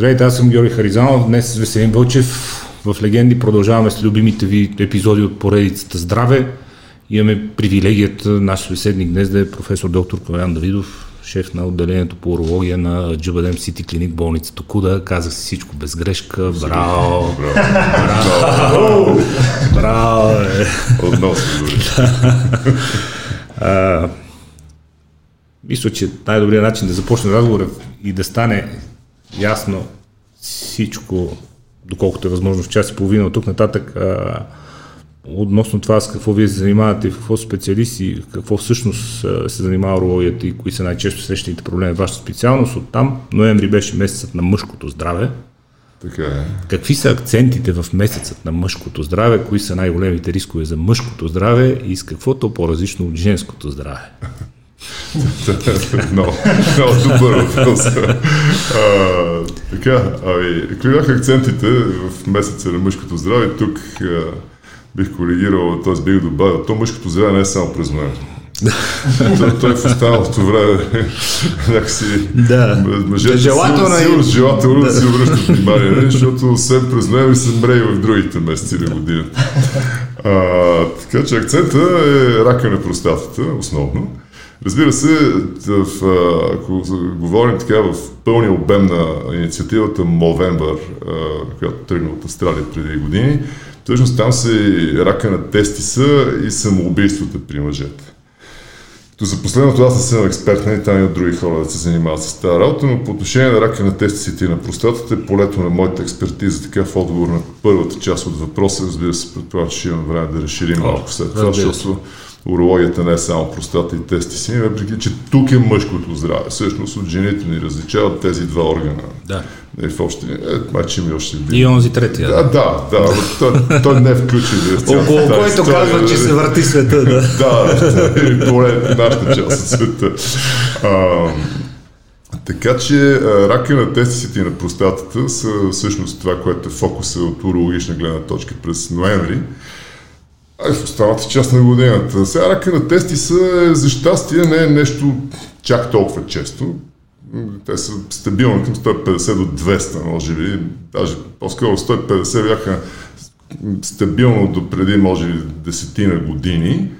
Здравейте, аз съм Георги Харизанов. Днес с Веселин Вълчев в Легенди продължаваме с любимите ви епизоди от поредицата Здраве. Имаме привилегията наш събеседник днес да е професор доктор Калян Давидов, шеф на отделението по урология на Джабадем Сити Клиник болница Токуда. Казах си всичко без грешка. Браво! Браво! Браво! Отново Мисля, че най-добрият начин да започне разговора и да стане ясно всичко, доколкото е възможно в час и половина от тук нататък, а, относно това с какво вие се занимавате, в какво специалисти, какво всъщност се занимава урологията и кои са най-често срещаните проблеми в вашата специалност. От там ноември беше месецът на мъжкото здраве. Така е. Какви са акцентите в месецът на мъжкото здраве? Кои са най-големите рискове за мъжкото здраве и с какво то по-различно от женското здраве? много, много добър въпрос. А, така, ами, какви бяха акцентите в месеца на мъжкото здраве? Тук а, бих коригирал, т.е. бих добавил, то мъжкото здраве не е само през ноември. той, той в останалото време някакси да. мъжете желателно, силно, силно, желателно да. си обръщат внимание, защото освен през ноември са мрей в другите месеци на годината. А, така че акцента е рака на простатата, основно. Разбира се, в, ако говорим така в пълния обем на инициативата Movember, която тръгна от Австралия преди години, всъщност там се рака на тестиса и самоубийствата при мъжете. То за последното аз не съм експерт, не там и от други хора да се занимават с тази работа, но по отношение на рака на тестисите и на простатата е полето на моята експертиза, така в отговор на първата част от въпроса, разбира се, предполагам, че имам време да разширим малко след това, защото урологията не е само простата и тести си, въпреки че тук е мъжкото здраве. Всъщност от жените ни различават тези два органа. Да. Е, в общи, е, мачи ми още И онзи третия. Да, да, да. Той, той не е включен Около който казва, че се върти света. Да, да, поне нашата част от света. А, така че рака на тестисите и на простатата са всъщност това, което е фокуса от урологична гледна точка през ноември. А в останалата част на годината. Сега рака на тести са, за щастие, не е нещо чак толкова често. Те са стабилни към 150 до 200, може би. Даже по-скоро 150 бяха стабилно до преди, може би, десетина години.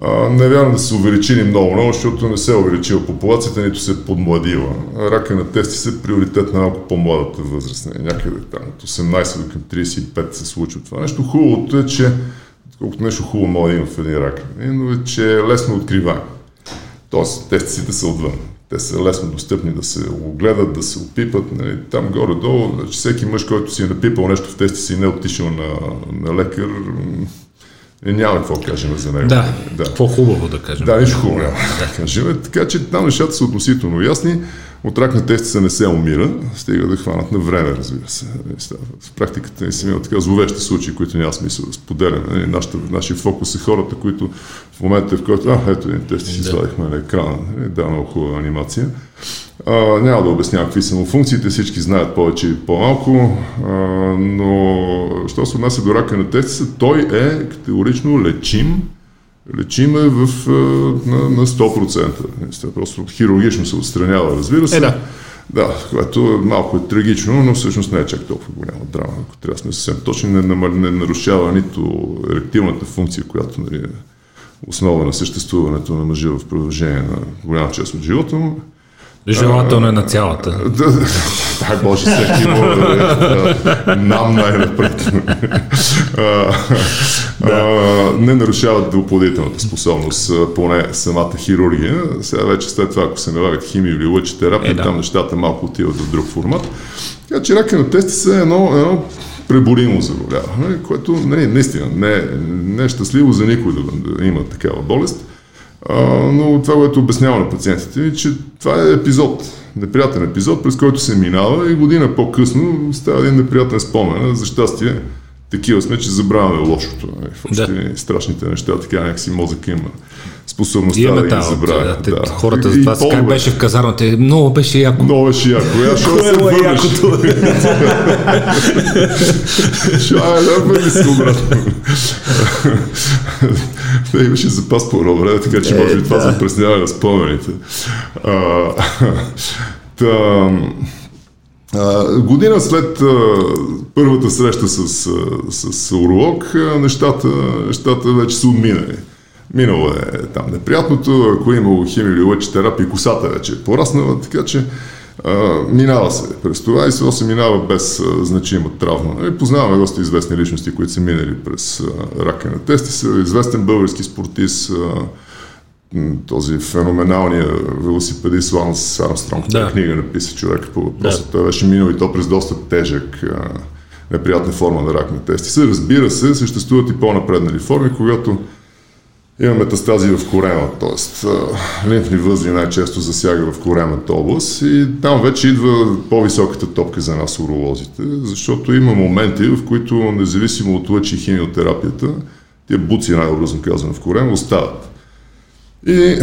А, не вярвам да се увеличили много, много, защото не се е увеличила популацията, нито се е подмладила. Рака на тести са приоритет на малко по-младата възраст. Някъде там от 18 до към 35 се случва това нещо. Хубавото е, че колкото нещо хубаво може да има в един рак, но е, че е лесно откриваем. Тоест, тестиците са отвън. Те са лесно достъпни да се огледат, да се опипат. Нали. Там горе-долу, значи всеки мъж, който си е напипал нещо в тести си и не е отишъл на, на лекар, е, няма какво кажем за него. Да, да. какво хубаво да кажем. Да, нищо хубаво няма да кажем. Така че там нещата са относително ясни. От рак на тестица не се умира, стига да хванат на време, разбира се. В практиката ни са така зловещи случаи, които няма смисъл да споделяме. Нали, нашата, нашия фокус е хората, които в момента, в който, а, ето един тест си сладихме на екрана, нали, да, много хубава анимация. А, няма да обяснявам какви са му функциите, всички знаят повече и по-малко, а, но що се отнася до рака на тестица, той е категорично лечим, лечим е в, на, на 100%. Просто хирургично се отстранява, разбира се. Е, да. Да, което е малко е трагично, но всъщност не е чак толкова голяма драма. Ако трябва да сме съвсем точни, не, не, нарушава нито ерективната функция, която нали, е основа на съществуването на мъжа в продължение на голяма част от живота му. Желателно е на цялата. Да, так може всеки нам най-напред. Не нарушават оплодителната способност, поне самата хирургия. Сега вече след това, ако се налагат химия или лъчетерапия, е, да. там нещата малко отиват в друг формат. Така че рака на тести са едно, едно преборимо заболяване, което нали, наистина не, не е щастливо за никой да, да има такава болест. Но това, което обяснява на пациентите ми, че това е епизод, неприятен епизод, през който се минава и година по-късно става един неприятен спомен. За щастие, такива сме, че забравяме лошото. Нали, в общи да. страшните неща, така някакси мозък има способността Имаме да ги забравя. Да, да. Хората за това как беше в казарната. Много беше яко. Много беше яко. Я ще се върнеш. якото? Да бъде се обратно. Имаше запас по едно време, така че може би това за пресняване на спомените. Та, Година след първата среща с, а, с уролог, нещата, нещата вече са отминали. Минало е там неприятното, ако е имало химия или лъч терапия, косата вече е пораснала, така че а, минава се през това и се минава без а, значима травма. Нали, познаваме доста известни личности, които са минали през а, рака на тести. Са известен български спортист, а, този феноменалния велосипедист Ланс Армстронг. Да. книга написа човек по въпроса. Да. Той беше минал и то през доста тежък неприятна форма на рак на тести. Се, разбира се, съществуват и по-напреднали форми, когато има метастази в корема, т.е. лимфни възли най-често засяга в коремната област и там вече идва по-високата топка за нас уролозите, защото има моменти, в които независимо от лъчи и химиотерапията, тия буци, най-образно казано в корема, остават. И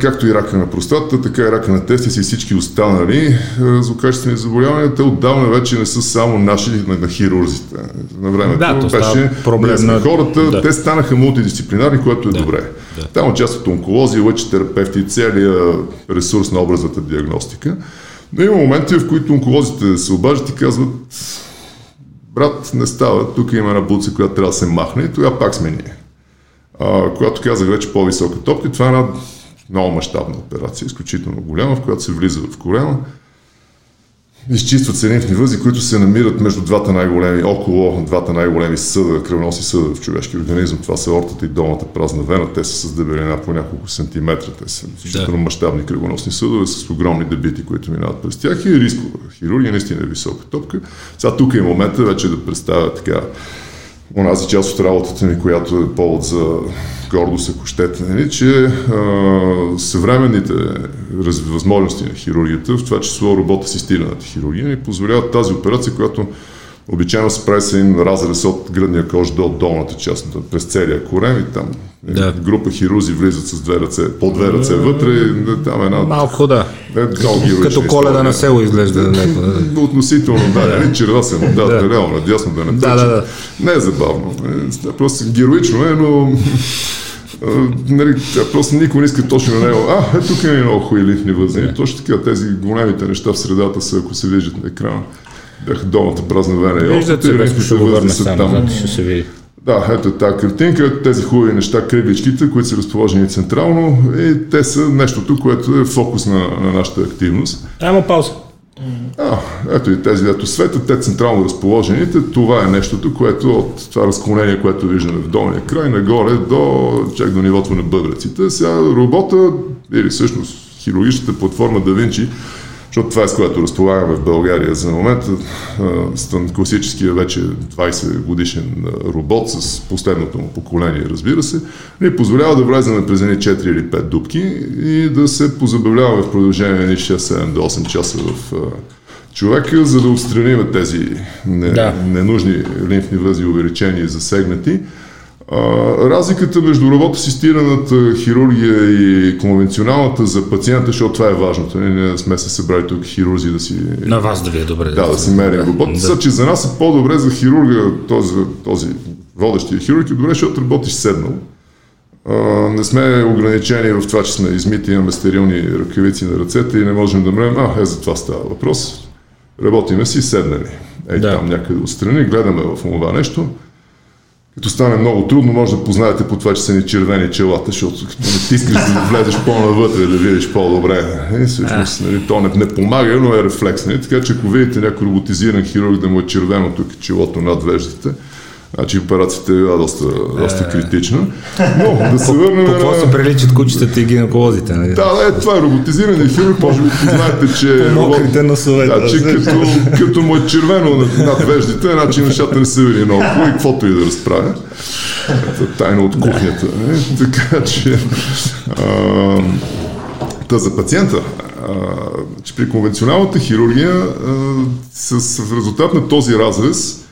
както и рака на простатата, така и рака на тестис и всички останали злокачествени заболявания, те отдавна вече не са само наши на, на хирурзите. На времето да, беше проблем на хората, да. те станаха мултидисциплинарни, което е да. добре. Да. Там участват онколози, лъчи терапевти, целият ресурс на образната диагностика. Но има моменти, в които онколозите се обаждат и казват брат, не става, тук има една буца, която трябва да се махне и тогава пак сме ние. А, когато казах вече по-висока топка, това е една много мащабна операция, изключително голяма, в която се влиза в корема. Изчистват се лимфни възли, които се намират между двата най-големи, около двата най-големи съда, кръвноси съда в човешки организъм. Това са ортата и долната празна вена. Те са с дебелина по няколко сантиметра. Те са изключително да. мащабни кръвоносни съдове с огромни дебити, които минават през тях и рискова. Хирургия наистина е висока топка. Сега тук е момента вече да представя така онази част от работата ми, която е повод за гордост, ако щете, нали, че а, съвременните възможности на хирургията, в това число работа асистираната хирургия, ни позволяват тази операция, която Обичайно се прави с един разрез от гръдния кош до долната част, през целия корем и там да. група хирузи влизат с две ръце, по две ръце вътре и там една... Малко да. Е, Като коледа на село изглежда. Да, Относително, да, нали, червасено, да, да, реално, надясно да не да, да, да. Не е забавно. Е, просто героично е, но нали, просто никой не иска точно на него. А, е, тук е много хубави лифни възни. Точно така, тези големите неща в средата са, ако се виждат на екрана бяха долната празна вена и Виждате, нещо ще го върне там. ще се види. Да, ето тази картинка, тези хубави неща, кръгличките, които са разположени централно и те са нещото, което е фокус на, на нашата активност. Ама пауза. А, ето и тези, ето светят, те централно разположените, това е нещото, което от това разклонение, което виждаме в долния край, нагоре до, чак до нивото на бъбреците. Сега робота, или всъщност хирургичната платформа Да Винчи, защото това е с което разполагаме в България за момента. Класическия вече 20 годишен робот с последното му поколение, разбира се, ни позволява да влезем през едни 4 или 5 дубки и да се позабавляваме в продължение на 6-7 до 8 часа в човека, за да отстраним тези не, да. ненужни лимфни възли, увеличени и засегнати разликата между робот-асистираната хирургия и конвенционалната за пациента, защото това е важното. Ние не сме се събрали тук хирурзи да си... На вас да ви е добре. Да, да, да си мерим робот. Да. Са, че за нас е по-добре за хирурга, този, този водещия хирург, е добре, защото работиш седнал. А, не сме ограничени в това, че сме измити, имаме стерилни ръкавици на ръцете и не можем да мрем. А, е, за това става въпрос. Работиме си седнали. Ей, да. там някъде отстрани, гледаме в това нещо като стане много трудно, може да познаете по това, че са ни червени челата, защото като не тискаш да влезеш по-навътре, да видиш по-добре. И всъщност нали, то не, не помага, но е рефлекс. Нали? Така че ако видите някой роботизиран хирург да му е червено тук челото над веждите, Значи операцията е доста, доста е. критична. Но да се върнем какво се приличат кучетата и гинеколозите? Нали? Да, да, това е роботизиран хирург. Може би знаете, че... По мокрите носове. Да, че като, като му е червено над, веждите, значи нещата не са били много хубави, каквото и да разправя. Тайна от кухнята. Не? Така че... Та за пациента, а, че при конвенционалната хирургия а, с, с резултат на този разрез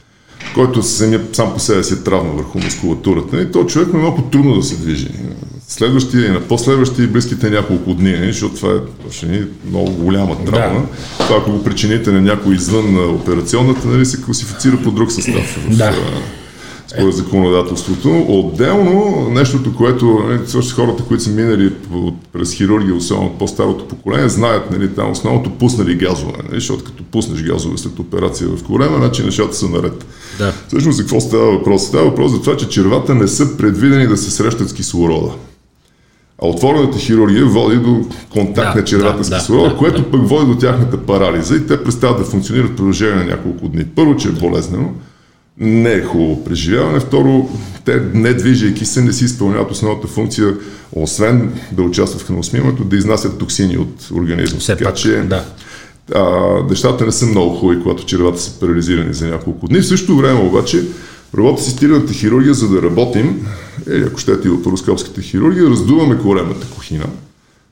който самия, сам по себе си е травма върху мускулатурата, и то човек е много трудно да се движи. Следващия и на последващия и близките няколко дни, защото това е точно много голяма травма. Да. Това ако го причините на някой извън операционната, нали, се класифицира по друг състав. Да. Според законодателството. Отделно, нещото, което нали, също хората, които са минали през хирургия, особено по-старото поколение, знаят, нали, там основното пуснали газове, нали, защото като пуснеш газове след операция в корема, значи нещата са наред. Да. Всъщност за какво става въпрос? Става въпрос за това, че червата не са предвидени да се срещат с кислорода. А отворената хирургия води до контакт Да, на червата да, с да, кислорода, да, което да. пък води до тяхната парализа и те престават да функционират в продължение на няколко дни. Първо, че е болезнено, не е хубаво преживяване. Второ, те не движейки се, не си изпълняват основната функция, освен да участват в храносмиването, да изнасят токсини от организма. Все Така пак, че да. а, нещата не са много хубави, когато червата са парализирани за няколко дни. В същото време обаче, работа асистираната хирургия, за да работим, или ако щете и лапароскопската хирургия, раздуваме коремата кухина,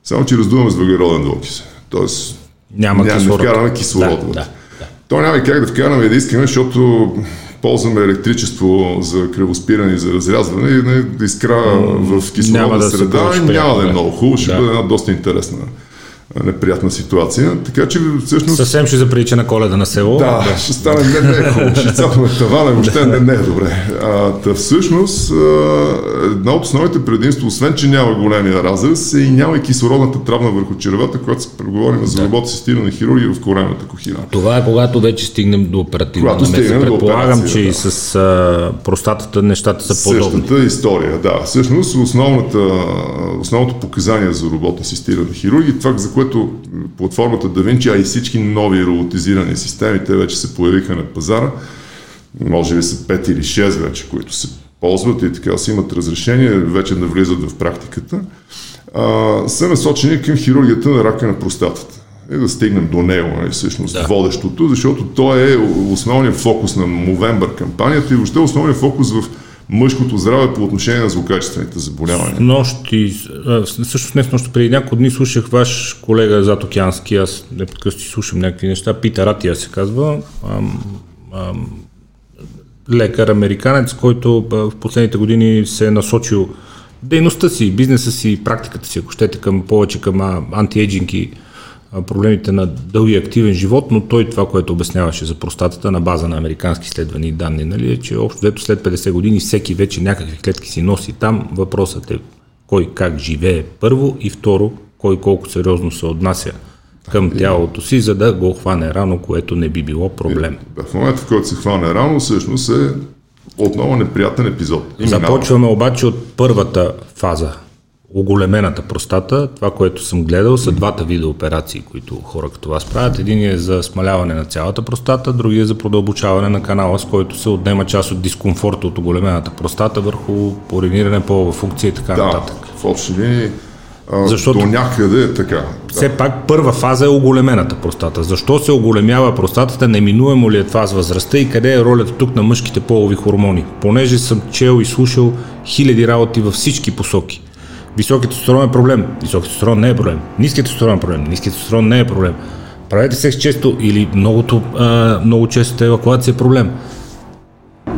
само че раздуваме с въглероден двуокис. Тоест, Няма няма кислород. да вкараме кислород. Да, да, да. То няма как да вкараме и да искаме, защото ползваме електричество за кръвоспиране и за разрязване и не, да изкра в кислородна да среда няма да е много хубаво, ще Да. бъде една доста интересна неприятна ситуация. Така че всъщност Съвсем ще заприлича на коледа на село. да, ще стане не, не е хубаво, ще цапаме тавана, въобще не, не е добре. А, та всъщност, а, една от основните предимства, освен че няма големия разрез, е и няма и кислородната травма върху червата, когато се преговорим за работа асистирана хирургия в коремната кухина. Това е когато вече стигнем до оперативна Когато намеса. стигнем до Предполагам, операция, че и да. с а, простатата нещата са подобни. Същата история, да. Всъщност основната, основното показание за робот асистирана хирургия, това за което платформата DaVinci, а и всички нови роботизирани системи, те вече се появиха на пазара, може би са 5 или 6 вече, които се ползват и така си имат разрешение, вече навлизат в практиката, а, са насочени към хирургията на рака на простатата. И да стигнем до него, нали, всъщност Да. да. водещото, защото то е основният фокус на Movember кампанията и въобще основният фокус в мъжкото здраве по отношение на злокачествените заболявания. Нощи, а, всъщност не в нощ, преди няколко дни слушах ваш колега Затокянски, аз непрекъснато слушам някакви неща, Питър Атия се казва, ам, ам, лекар американец, който в последните години се е насочил дейността си, бизнеса си, практиката си, ако щете, към повече към а, антиейджинг и проблемите на дълги активен живот, но той това, което обясняваше за простатата на база на американски изследвания и данни, нали, е, че общо взето след 50 години всеки вече някакви клетки си носи там. Въпросът е кой как живее първо и второ, кой колко сериозно се отнася към тялото си, за да го хване рано, което не би било проблем. Да, в момента, в който се хване рано, всъщност е отново неприятен епизод. И. Започваме обаче от първата фаза. Оголемената простата, това, което съм гледал, са двата вида операции, които хора като вас правят. Един е за смаляване на цялата простата, другия е за продълбочаване на канала, с който се отнема част от дискомфорта от оголемената простата върху пориниране, полова функция и така Да, нататък. в общи линии Защото- до някъде е така. Да. Все пак първа фаза е оголемената простата. Защо се оголемява простатата? Неминуемо ли е това с възрастта и къде е ролята тук на мъжките полови хормони? Понеже съм чел и слушал хиляди работи във всички посоки. Високият тестостерон е проблем. Високият тестостерон не е проблем. Ниският тестостерон е проблем. Ниският тестостерон не е проблем. Правете секс често или многото, а, много често евакуация е проблем.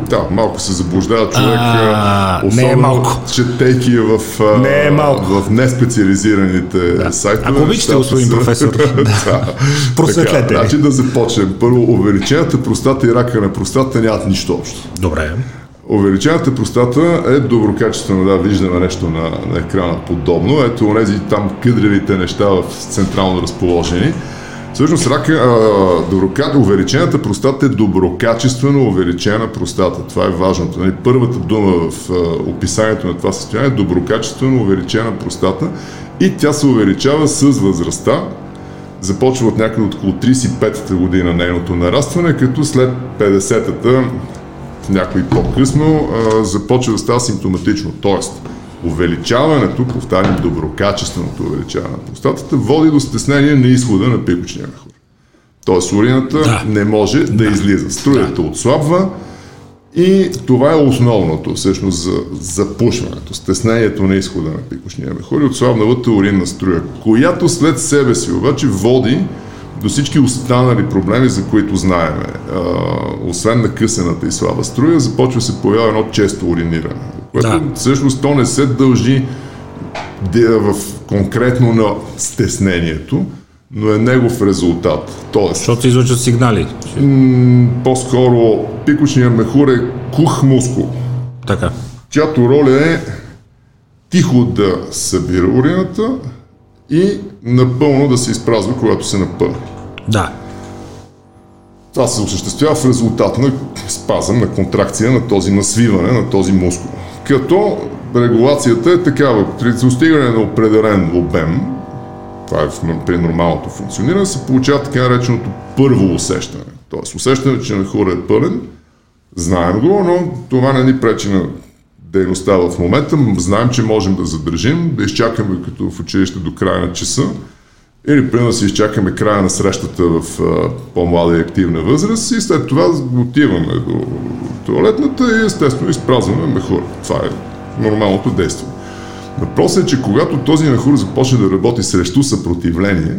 Да, малко се заблуждава човек, А, а, не е особено малко. четейки в, а, Не е малко. в неспециализираните да. сайтове. Ако обичате, господин професор. да. Просветлете Така, значи да започнем. Първо, увеличената простата и рака на простата нямат нищо общо. Добре. Увеличената простата е доброкачествена, да, виждаме нещо на, на екрана подобно. Ето онези там къдревите неща в централно разположени. Всъщност рака, а, доброка, увеличената простата е доброкачествено увеличена простата. Това е важното. Нали, първата дума в а, описанието на това състояние е доброкачествено увеличена простата и тя се увеличава с възрастта. Започва от някъде от около 35-та година нейното нарастване, като след 50-та някой по-късно, а, започва да става симптоматично. Тоест, увеличаването, повтарям, доброкачественото увеличаване на простатата, води до стеснение на изхода на пикочния мехур. Тоест, урината Да. не може да, излиза. Струята отслабва и това е основното, всъщност, за запушването, стеснението на изхода на пикочния мехур и отслабналата уринна струя, която след себе си обаче води до всички останали проблеми, за които знаеме. А, освен на късената и слаба струя, започва се появява едно често уриниране, което Да. всъщност то не се дължи в конкретно на стеснението, но е негов резултат. Тоест, Защото се излъчат сигнали. по-скоро пикочният мехур е кух мускул. Така. чиято роля е тихо да събира урината и напълно да се изпразва, когато се напълни. Да. Това се осъществява в резултат на спазъм, на контракция на този насвиване на този мускул. Като регулацията е такава, при достигане на определен обем, това е при нормалното функциониране, се получава така нареченото първо усещане. Тоест усещане, че нахура е пълен, знаем го, но това не ни пречи на дейността в момента. Знаем, че можем да задържим, да изчакаме като в училище до края на часа или примерно да си изчакаме края на срещата в по-млада и активна възраст и след това отиваме до туалетната и естествено изпразваме мехур. Това е нормалното действие. Въпросът е, че когато този мехур започне да работи срещу съпротивление,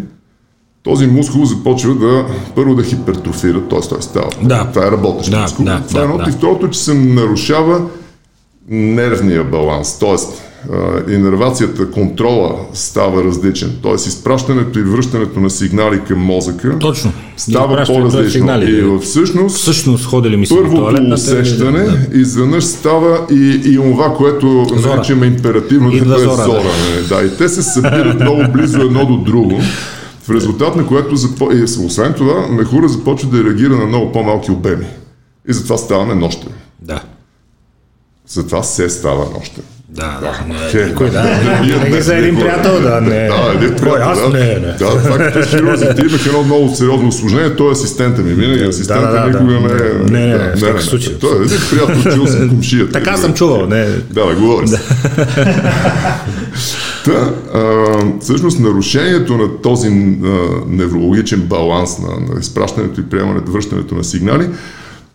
този мускул започва да първо да хипертрофира, т.е. той става. Да. Това е работещ Да, мускул. да, това е да, едното. да. И второто, че се нарушава нервния баланс, т.е. инервацията, контрола става различен, т.е. изпращането и връщането на сигнали към мозъка Точно. става по-различно. И всъщност Всъщност ходили ми първото усещане да. изведнъж става и, и това, което Зора. наричаме императивно да е зора, да. зора. Да, и те се събират много близо едно до друго, в резултат на което, запо... и освен това, мехура започва да реагира на много по-малки обеми. И затова ставаме нощем. Да. Затова се става нощем. Да, да. Не, Никой, да. Не днес за един приятел, да, не. Да, един приятел, аз? да. Не, не. Да, това като хирурзите имах едно много сериозно осложнение, той е асистента ми. Винаги асистента да, да, никога да. не е... Не, не, да, в такъв случай. Той е един приятел, чул съм комшията. Така съм чувал, не. Да, да, говори се. Та, а, всъщност нарушението на този а, неврологичен баланс на, на изпращането и приемането, връщането на сигнали,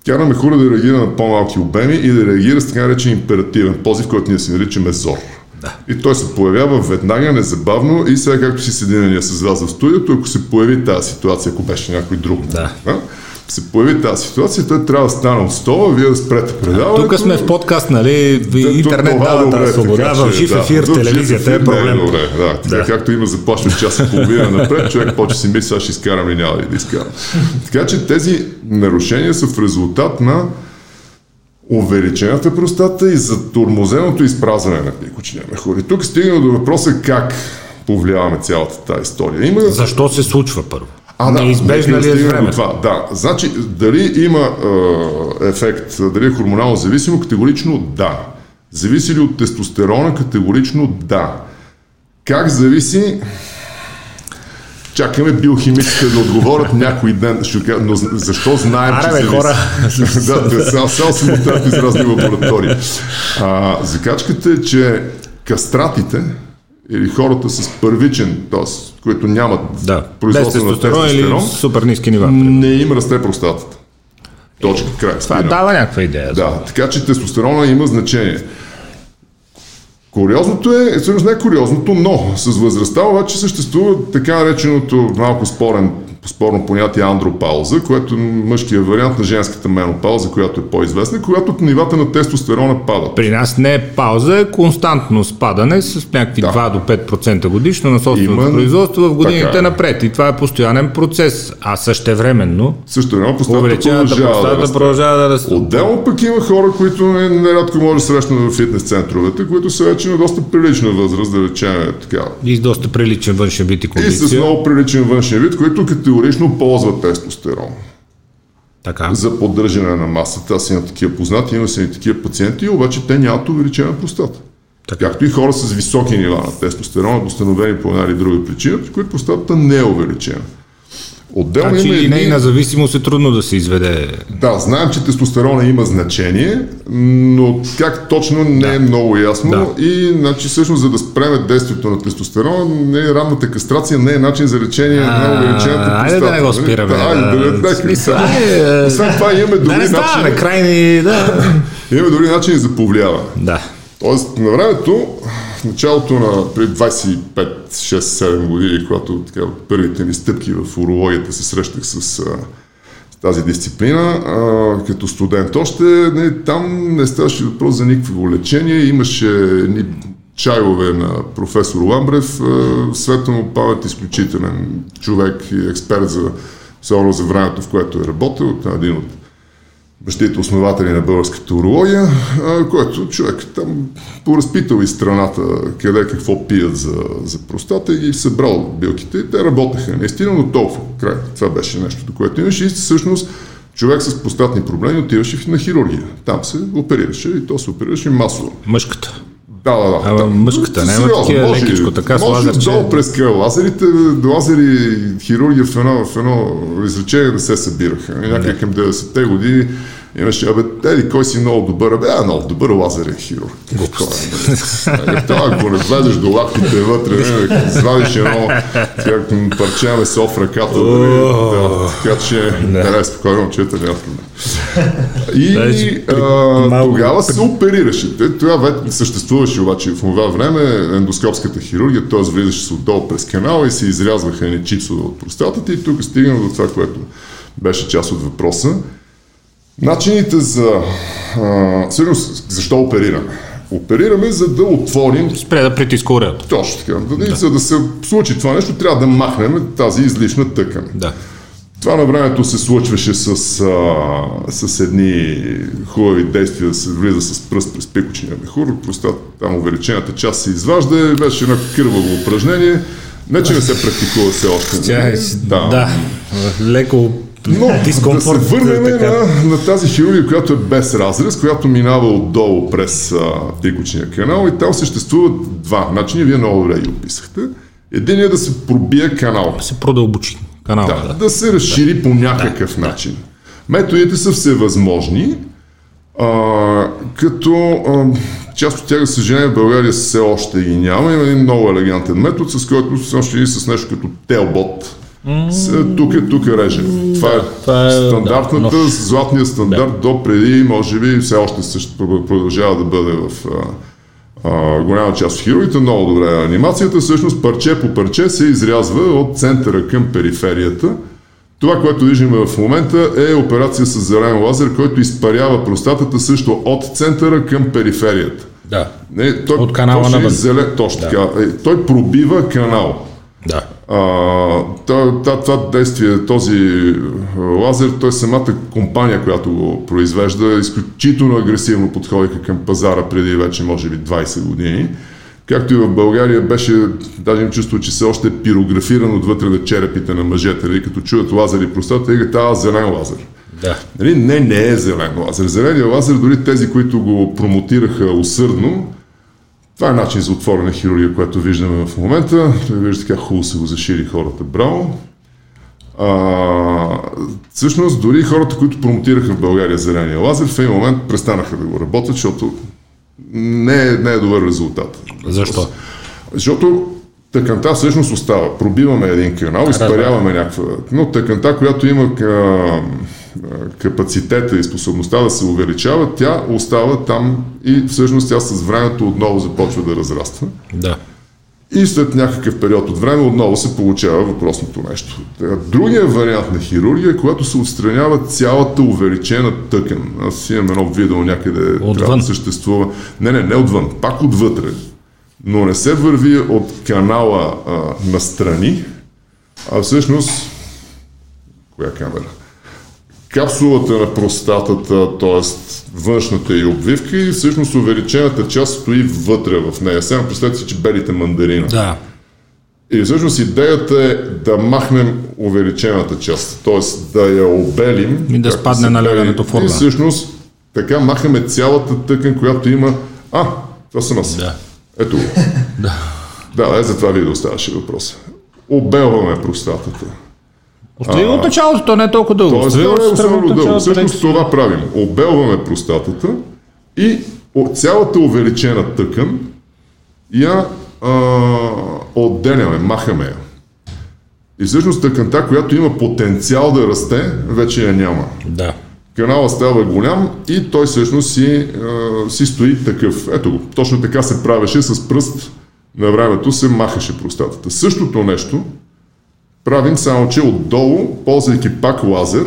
караме хора да реагира на по-малки обеми и да реагира с така наречен императивен позив, който ние си наричаме зор. Да. И той се появява веднага, незабавно и сега както си съединения с вас в студиото, ако се появи тази ситуация, ако беше някой друг, Да. а, се появи тази ситуация, той трябва да стане от стола, вие да спрете предаването. Тук сме в подкаст, нали? Да, Интернет дава добре, тази свобода, в жив да, ефир, жив телевизията ефир е проблем. Не е добре, да. Така, Да. както има започва час и половина напред, човек почва си мисли, сега ще изкарам или няма ли да изкарам. Така че тези нарушения са в резултат на увеличената простата и затормозеното изпразване на пикочния мехур. И тук стигаме до въпроса как повлияваме цялата тази история. Има Защо се случва първо? А, да, Неизбежна ли е време? Това. Да, значи дали има е, ефект, дали е хормонално зависимо, категорично да. Зависи ли от тестостерона, категорично да. Как зависи? Чакаме биохимиците да отговорят някой ден. Ще кажа, но защо знаем, че Аре, бе, зависи? хора. да, те сега се мутат из разни лаборатории. А, закачката е, че кастратите или хората с първичен, т.е. които нямат Да. Производство на тестостерон супер ниски нива. не им расте простатата. Точка, край. Това спира. дава някаква идея. Да, така че тестостерона има значение. Куриозното е, всъщност не е куриозното, но с възрастта обаче съществува така нареченото малко спорен, спорно понятие андропауза, което е мъжкият вариант на женската менопауза, която е по-известна, когато нивата на тестостерона падат. При нас не е пауза, е константно спадане с някакви Да. 2 до 5% годишно на собственото Има- производство в годините така е. напред. И това е постоянен процес. А същевременно простата увеличената продължава да продължава да расте. Отделно пък има хора, които не- нерядко може да срещнат в фитнес центровете, които са вече на доста прилична възраст, да речем така. И с доста приличен външен вид и И с кондиция. много приличен външен вид, които категорично ползват тестостерон Така. за поддържане на масата. Аз имам такива познати, имам си такива пациенти, обаче те нямат увеличена простата. Така. Както и хора с високи нива на тестостерон, установени по една или друга причина, при които простатата не е увеличена. Отделно Значи има и едни... нейна зависимост е трудно да се изведе. Да, знаем, че тестостерона има значение, но как точно не Да. е много ясно. Да. И значи, всъщност, за да спреме действието на тестостерона, не е ранната кастрация, не е начин за лечение на увеличената. Айде да не го нали? спираме. Да, айде да да, Да. айде, Освен това имаме Да дори ставаме начини, крайни, да. имаме дори начини за повлияване. Да. Тоест, на времето, в началото на преди 25, 6, 7 години, когато така, първите ми стъпки в урологията се срещах с, а, тази дисциплина, а, като студент още, не, там не ставаше въпрос за никакво лечение, имаше едни чайове на професор Ламбрев, а, светла му памет, изключителен човек и експерт за, особено за времето, в което е работил, един от бащите основатели на българската урология, който човек там поразпитал из страната къде какво пият за, за простата и ги събрал билките. И те работеха наистина, но толкова. Край. Това беше нещо, което имаше и всъщност човек с простатни проблеми отиваше на хирургия. Там се оперираше и то се оперираше масово. Мъжката. Да, да, да. Ама мъжката, няма такива лекичко, така с лазер, че... Долу през къл. Лазерите, лазери, хирургия в едно, в едно изречение не се събираха. Някъде към 90-те години Имаше, абе, еди, кой си много добър? Абе, а, много добър лазерен хирург. Това, ако не влезеш до лапките вътре, не, извадиш едно парче месо в ръката, да, така че, не, спокойно, чета, няма И тогава се оперираше. Това вече съществуваше обаче в това време ендоскопската хирургия, т.е. влизаше се отдолу през канала и се изрязваха едни чипсове от простатата и тук стигна до това, което беше част от въпроса. Начините за... А, всъщност, защо оперираме? Оперираме, за да отворим... Спре да притиска. Точно така. Да. За да се случи това нещо, трябва да махнем тази излишна тъкан. Да. Това на времето се случваше с, а, с едни хубави действия, да се влиза с пръст през пикочния мехур, просто там увеличената част се изважда, беше едно кърваво упражнение. Не, че не се практикува все още. Тя е, да. да. Леко но да се върнем на, на тази хирургия, която е без разрез, която минава отдолу през тикочния канал и там съществуват два начини, вие много добре ги описахте. Един е да се пробие канал. Да се продълбочи канал. Да, да. да се разшири да. по някакъв да. начин. Методите са всевъзможни, а, като а, част от тях, за съжаление, в България все още ги няма. Има един много елегантен метод, с който още и с нещо като телбот, тук, тук режем. Това е, това е стандартната, да, златния стандарт да. до преди, може би, все още също продължава да бъде в а, а, голяма част от хирургите. Много добре анимацията. Всъщност парче по парче се изрязва от центъра към периферията. Това, което виждаме в момента е операция с зелен лазер, който изпарява простатата също от центъра към периферията. Да. Не, той, от канала на зелен, Точно да. така. Е, той пробива канал. Да. А, това, действие, този лазер, той самата компания, която го произвежда, изключително агресивно подходиха към пазара преди вече, може би, 20 години. Както и в България беше, даже им чувство, че се още е пирографиран отвътре на черепите на мъжете, нали, като чуят лазер и простата, и това зелен лазер. Да. Нали, не, не е зелен лазер. Зеления лазер, дори тези, които го промотираха усърдно, това е начин за отворена хирургия, което виждаме в момента. Виждате как хубаво се го зашири хората. Браво! А, всъщност, дори хората, които промотираха в България зеления лазер, в един момент престанаха да го работят, защото не е, не е добър резултат. Защо? Защото тъканта всъщност остава. Пробиваме един канал, изпаряваме някаква... Но тъканта, която има капацитета и способността да се увеличава, тя остава там и всъщност тя с времето отново започва да разраства. Да. И след някакъв период от време отново се получава въпросното нещо. Другия вариант на хирургия е когато се отстранява цялата увеличена тъкан. Аз имам едно видео някъде, отвън. трябва да съществува. Не, не, не отвън, пак отвътре. Но не се върви от канала а, настрани, а всъщност... Коя камера? Капсулата на простатата, т.е. външната и обвивка и всъщност увеличената част стои вътре в нея. Сега представете си, че белите мандарина. Да. И всъщност идеята е да махнем увеличената част, т.е. да я обелим. И да спадне на левенето форма. И всъщност така махаме цялата тъкан, която има... А, това съм аз. Да. Ето го. да. Да, е, за това видео ставаше въпрос. Обелваме простатата. Остави от началото, то не е толкова дълго. Тоест, не е особено дълго. Всъщност това правим. Обелваме простатата и цялата увеличена тъкан я а, отделяме, махаме я. И всъщност тъканта, която има потенциал да расте, вече я няма. Да. Канала става голям и той всъщност си, а, си стои такъв. Ето го, точно така се правеше с пръст на времето се махаше простатата. Същото нещо правим, само че отдолу, ползвайки пак лазер.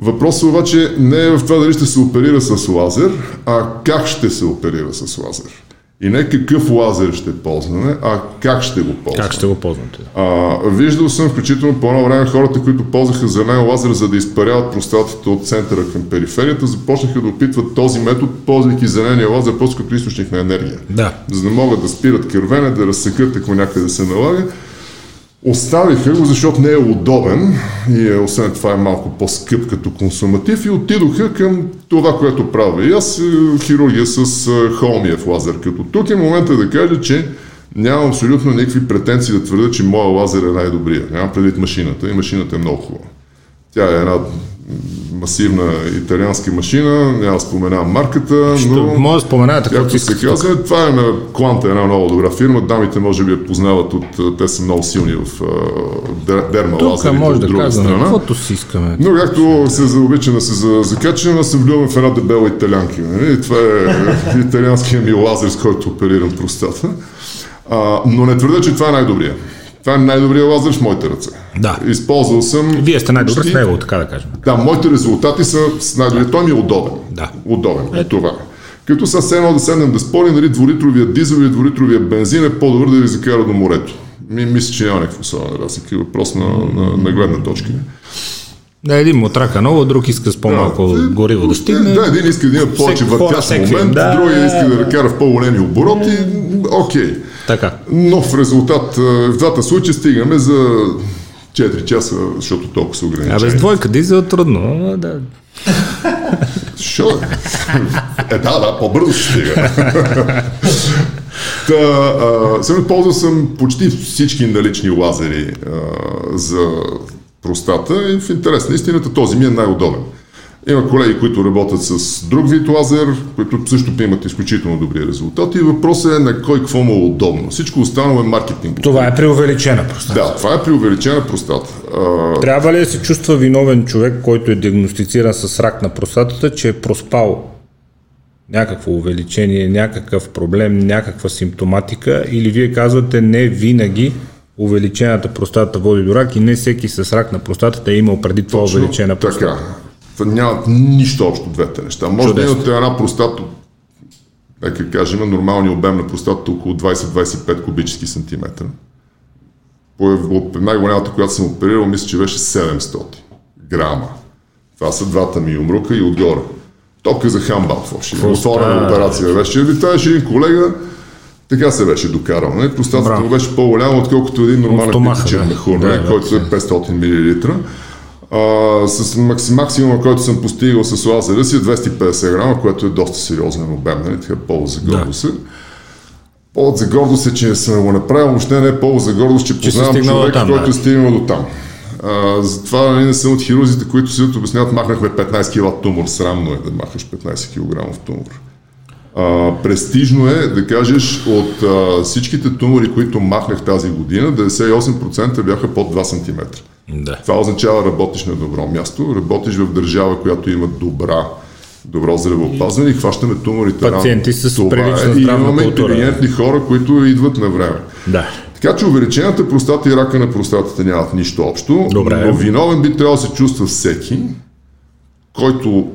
Въпросът обаче не е в това дали ще се оперира с лазер, а как ще се оперира с лазер. И не какъв лазер ще ползваме, а как ще го ползваме. Как ще го ползвате? А, виждал съм, включително по едно време, хората, които ползваха зелен лазер, за да изпаряват простатите от центъра към периферията, започнаха да опитват този метод, ползвайки зеления лазер просто като източник на енергия. Да. За да могат да спират кървене, да разсекат, ако някъде се налага. Оставиха го, защото не е удобен и е, освен това е малко по-скъп като консуматив и отидоха към това, което правя и аз, е, хирургия с е, холмиев лазер. Като тук е момента да кажа, че нямам абсолютно никакви претенции да твърда, че моя лазер е най-добрия. Нямам предвид машината и машината е много хубава. Тя е една масивна италианска машина, няма да споменавам марката, Ще, но... може да споменавате Както се казва, това е на Quanta, една много добра фирма. Дамите може би я познават от... Те са много силни в uh, дерма Тук лазерите може да друга казваме страна. каквото си искаме. Но както се заобича да се за- закачам, аз съм влюбен в една дебела италянка. Нали? Това е италианския ми лазер, с който оперирам простата. А, но не твърда, че това е най-добрия. Това е най-добрият лазер в моите ръце. Да. Използвал съм... Вие сте най-добър почти- в него, така да кажем. да, моите резултати са с най-добри. Той ми е удобен. Да. Удобен е това. Като са седнал да седнем да спорим, дали дволитровия дизел или дволитровия бензин е по-добър да ви закара до морето. Ми, мисля, че няма някаква особена разлика. Въпрос на, на, на гледна точка. Да, един му трака много, друг иска с по-малко Да, гориво да стигне. Да, един иска да има повече въртящ момент, да. другия иска да кара в по-големи обороти. Окей. Така. Но в резултат, е, в двата случая стигаме за 4 часа, защото толкова са А без двойка дизел е трудно. Да. Що? Е, да, да, по-бързо ще стига. Та, а, сега ползвал съм почти всички налични лазери а, за простата и в интерес на истината този ми е най-удобен. Има колеги, които работят с друг вид лазер, които също имат изключително добри резултати и въпросът е на кой какво му е удобно. Всичко останало е маркетинг. Това е преувеличена просто. Да, това е преувеличена простата. А, Трябва ли да се чувства виновен човек, който е диагностициран с рак на простатата, че е проспал някакво увеличение, някакъв проблем, някаква симптоматика или вие казвате не винаги увеличената простата води до рак и не всеки с рак на простатата е имал преди това Точно увеличена простата. Така. Нямат нищо общо двете неща. Може Чудесно. да имате една простата, нека кажем, нормалния обем на простатата около 20-25 кубически сантиметра. По най-голямата, която съм оперирал, мисля, че беше 700 грама. Това са двата ми умрука и отгоре. Топка за хамбал, ще има? Отворена операция беше. Ви тази един колега, така се беше докарал. Не? Простатата му беше по-голяма, отколкото един нормален типичен да. мехур, Да, не? да, който е 500 мл. А, с макс, максимума, който съм постигал с лазера си е 250 грама, което е доста сериозен обем, нали? Така повод за гордост е. Повод за гордост е, че съм го направил, въобще не е повод за гордост, че, си познавам човек, там, който да. е стигнал до там. А, затова нали, не съм от хирурзите, които си обясняват, махнахме 15 кг тумор. Срамно е да махаш 15 кг тумор. А, престижно е да кажеш от а, всичките тумори, които махнах тази година, 98% бяха под 2 см. Да. Това означава работиш на добро място, работиш в държава, която има добра, добро здравеопазване и хващаме туморите. Пациенти рано. с прилична е. И имаме култура. интелигентни хора, които идват на време. Да. Така че увеличената простата и рака на простатата нямат нищо общо, Добре. но виновен би трябвало да се чувства всеки, който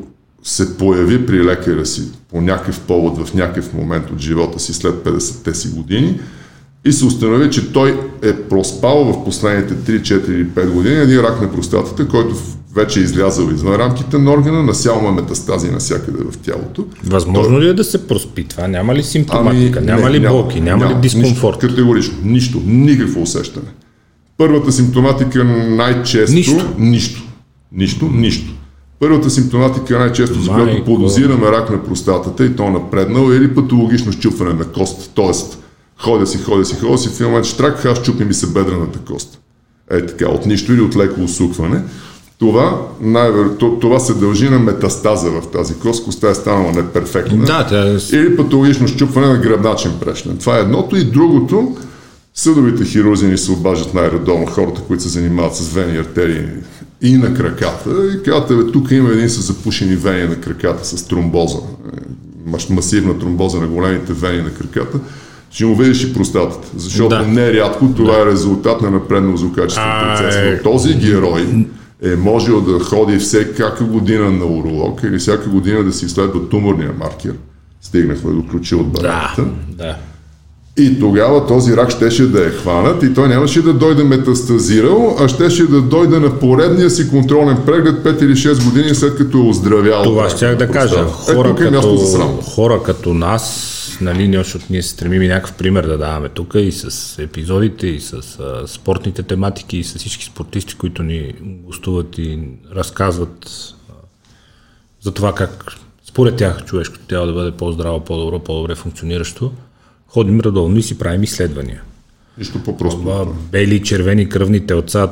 се появи при лекаря си по някакъв повод в някакъв момент от живота си след 50-те си години и се установи, че той е проспал в последните 3, 4 или 5 години един рак на простатата, който вече е излязъл извън рамките на органа, насял има метастази навсякъде в тялото. Възможно ли е да се проспи това? Няма ли симптоматика? Ами, няма не, ли болки? Няма, ли дискомфорт? Нищо, категорично. Нищо. Никакво усещане. Първата симптоматика най-често... Нищо. Нищо. Нищо. Нищо. Първата симптоматика най-често, за която подозираме рак на простатата и то напреднал, е или патологично щупване на кост. Тоест, ходя си, ходя си, ходя си, в един момент штрак, аз щупи ми се бедрената кост. Е така, от нищо или от леко усукване. Това, това се дължи на метастаза в тази кост, костта е станала неперфектна Да, тя е... или патологично щупване на гръбначен прешен. Това е едното и другото. Съдовите хирузи ни се обаждат най-редовно хората, които се занимават с вени артерии и на краката. И казвате, бе, тук има един с запушени вени на краката с тромбоза. Е, Масивна тромбоза на големите вени на краката. Ще му видиш и простатата. Защото Да. нерядко това е резултат на напреднал злокачествен А, процес. е. Но този герой е можел да ходи всяка година на уролог или всяка година да си изследва туморния маркер Стигнахме до ключи от Да, бараката. да. И тогава този рак щеше да е хванат и той нямаше да дойде метастазирал, а щеше да дойде на поредния си контролен преглед 5 или 6 години след като е оздравял. Това щях на да кажа. Хора, е, е за срам. като, хора като нас, нали, ние, защото ние се стремим и някакъв пример да даваме тук и с епизодите, и с а, спортните тематики, и с всички спортисти, които ни гостуват и разказват а, за това как според тях човешкото тяло да бъде по-здраво, по-добро, по-добре функциониращо. Ходим редовно и си правим изследвания. Нищо по-просто. Това бели, червени кръвни телца,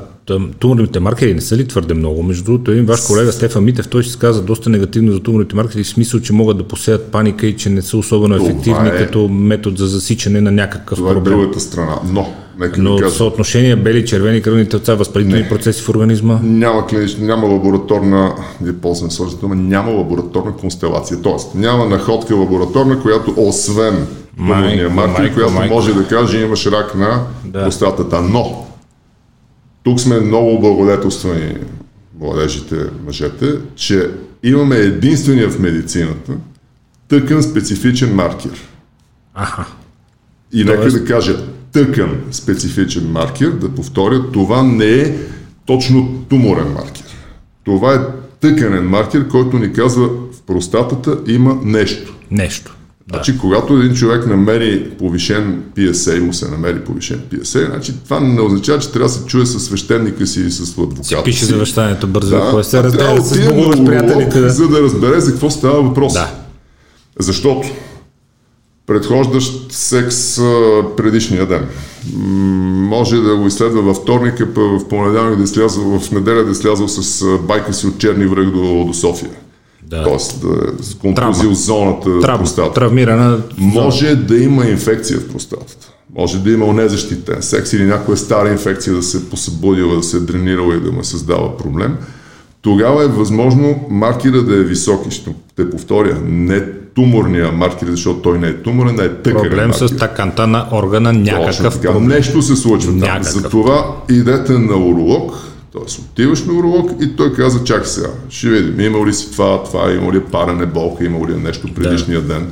туморните маркери не са ли твърде много? Между другото, един ваш колега Стефан Митев, той си каза доста негативно за туморните маркери, в смисъл, че могат да посеят паника и че не са особено Това ефективни е- като метод за засичане на някакъв Това е проблем. другата страна. Но, нека Но кажа, съотношение бели, червени кръвни телца, възпалителни процеси в организма, няма, клинична, няма лабораторна, не ползвам сложната дума, няма лабораторна констелация. Тоест, няма находка лабораторна, която освен туморния маркер, майко, която майко. може да каже имаш рак на Да. простатата. Но, тук сме много облагодетелствани младежите, мъжете, че имаме единствения в медицината тъкан специфичен маркер. аха, И нека Тоест- да кажа тъкан специфичен маркер, да повторя, това не е точно туморен маркер. Това е тъканен маркер, който ни казва в простатата има нещо. нещо. Да. Значи, когато един човек намери повишен PSA, му се намери повишен PSA, значи това не означава, че трябва да се чуе с свещеника си или с адвоката Пише си. завещанието бързо, Да, да, се разделя с много с приятелите. за да разбере за какво става въпрос. Да. Защото предхождащ секс предишния ден. Може да го изследва във вторник, а в понеделник да е слязал, в неделя да е слязал с байка си от Черни връх до, до София. Да. Тоест да е контузил зоната в Травма, простата. травмирана. Може да има инфекция в простатата. Може да има незащитен секс или някоя стара инфекция да се посъбудила, да се е дренирала и да му създава проблем. Тогава е възможно маркера да е висок и ще те повторя, не туморния маркер, защото той не е туморен, а е тъканен Проблем маркер. с таканта на органа, Точно някакъв така. проблем. Нещо се случва там. Някакъв. Затова идете на уролог, т.е. отиваш на уролог и той каза, чакай сега, ще видим, има ли си това, това, има ли парене, болка, има ли нещо предишния ден.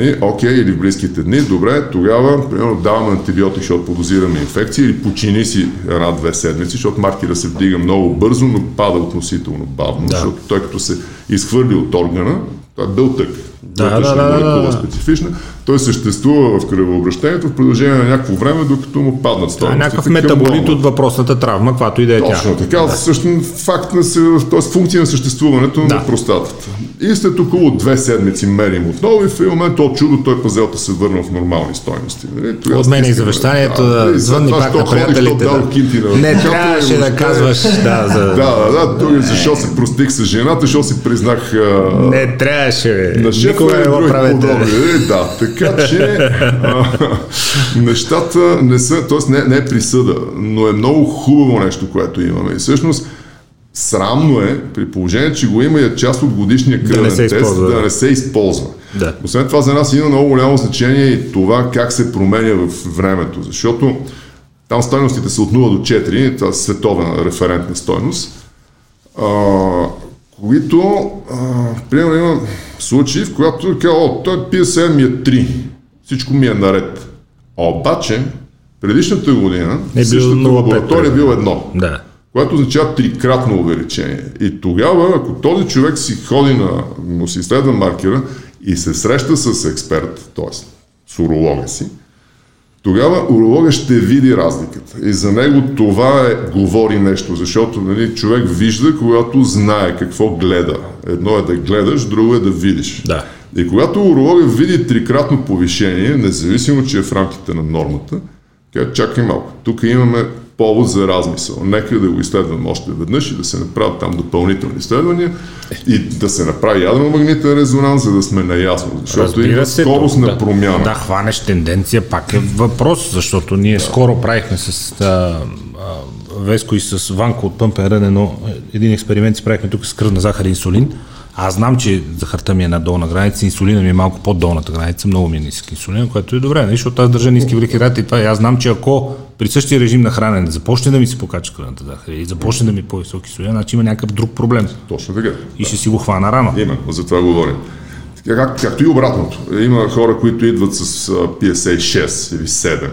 И, окей, или в близките дни, добре, тогава, примерно, даваме антибиотик, защото подозираме инфекция, или почини си една-две седмици, защото маркера се вдига много бързо, но пада относително бавно, Да. защото той като се изхвърли от органа, той е белтък, Да, да, да, молекула да, да. специфична, той съществува в кръвообращението в продължение на някакво време, докато му паднат е стойностите. някакъв към метаболит от въпросната травма, каквато и да е тя. Точно така, всъщност факт на т.е. функция на съществуването Да. на простатата. И след около две седмици мерим отново и в един момент от чудо той пазелта се върна в нормални стойности. Нали? Тогава От мен и стискаме, завещанието да нали, звънни пак на приятелите. то Да. кинти на Не трябваше и да казваш, да, за... Да, да, да, тук защо се простих с жената, защо си признах Не трябваше, на шефа Никога не го други правете. подобни. Е, Да, така че а, нещата не са, т.е. Не, не е присъда, но е много хубаво нещо, което имаме. И всъщност срамно е, при положение, че го има и е част от годишния кръвен се тест, да да. не се използва. Да. Освен това, за нас има много голямо значение и това как се променя в времето, защото там стойностите са от 0 до 4, това е световна референтна стойност, а, които, а, примерно, има случаи, в която казва, о, той PSM ми е 3, всичко ми е наред. Обаче, предишната година, Е същата 0,5, лаборатория е бил едно Да. което означава трикратно увеличение. И тогава, ако този човек си ходи на, му си изследва маркера и се среща с експерт, т.е. с уролога си, тогава уролога ще види разликата. И за него това е, говори нещо, защото нали, човек вижда, когато знае какво гледа. Едно е да гледаш, друго е да видиш. Да. И когато уролога види трикратно повишение, независимо, че е в рамките на нормата, казва, чакай малко, тук имаме повод за размисъл. Нека да го изследваме още веднъж и да се направят там допълнителни изследвания и да се направи ядрено-магнитен резонанс, за да сме наясно. Защото има се, скорост на да, промяна. Да, хванеш тенденция, пак е въпрос, защото ние скоро правихме с а, а, Веско и с Ванко от Пъмпен Рън едно, един експеримент си правихме тук с кръвна захар и инсулин. Аз знам, че захарта ми е на долна граница, инсулина ми е малко под долната граница, много ми е нисък инсулин, което е добре, нали? защото аз държа ниски въглехидрати и това. И аз знам, че ако при същия режим на хранене започне да ми се покача кръвната захар и започне да ми е по-висок инсулин, значи има някакъв друг проблем Точно така. и ще си го хвана рано. Именно, за това говорим. Как, както и обратното. Има хора, които идват с PSA 6 или 7,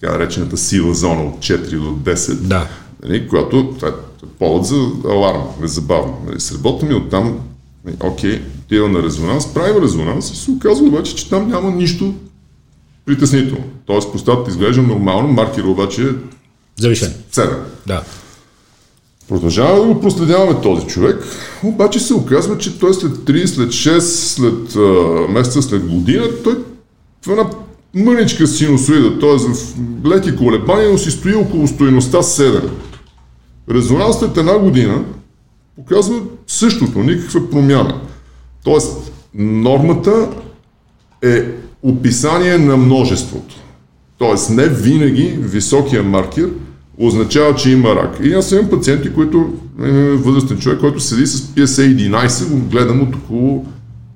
така наречената сила зона от 4 до 10, Да. нали, която това е повод за аларм, незабавно. Нали, сработа ми оттам, нали, окей, отива на резонанс, правим резонанс и се оказва обаче, че там няма нищо притеснително. Тоест простатата изглежда нормално, маркера обаче е Завишен. 7. Да. Продължаваме да го проследяваме този човек, обаче се оказва, че той след 3, след 6, след а, месеца, след година, той в една мъничка синусоида, т.е. в леки колебания, но си стои около стоеността 7. Резонанс след една година показва същото, никаква промяна. Тоест, нормата е описание на множеството. Тоест, не винаги високия маркер означава, че има рак. И аз имам пациенти, които е възрастен човек, който седи с PSA 11, го гледам от около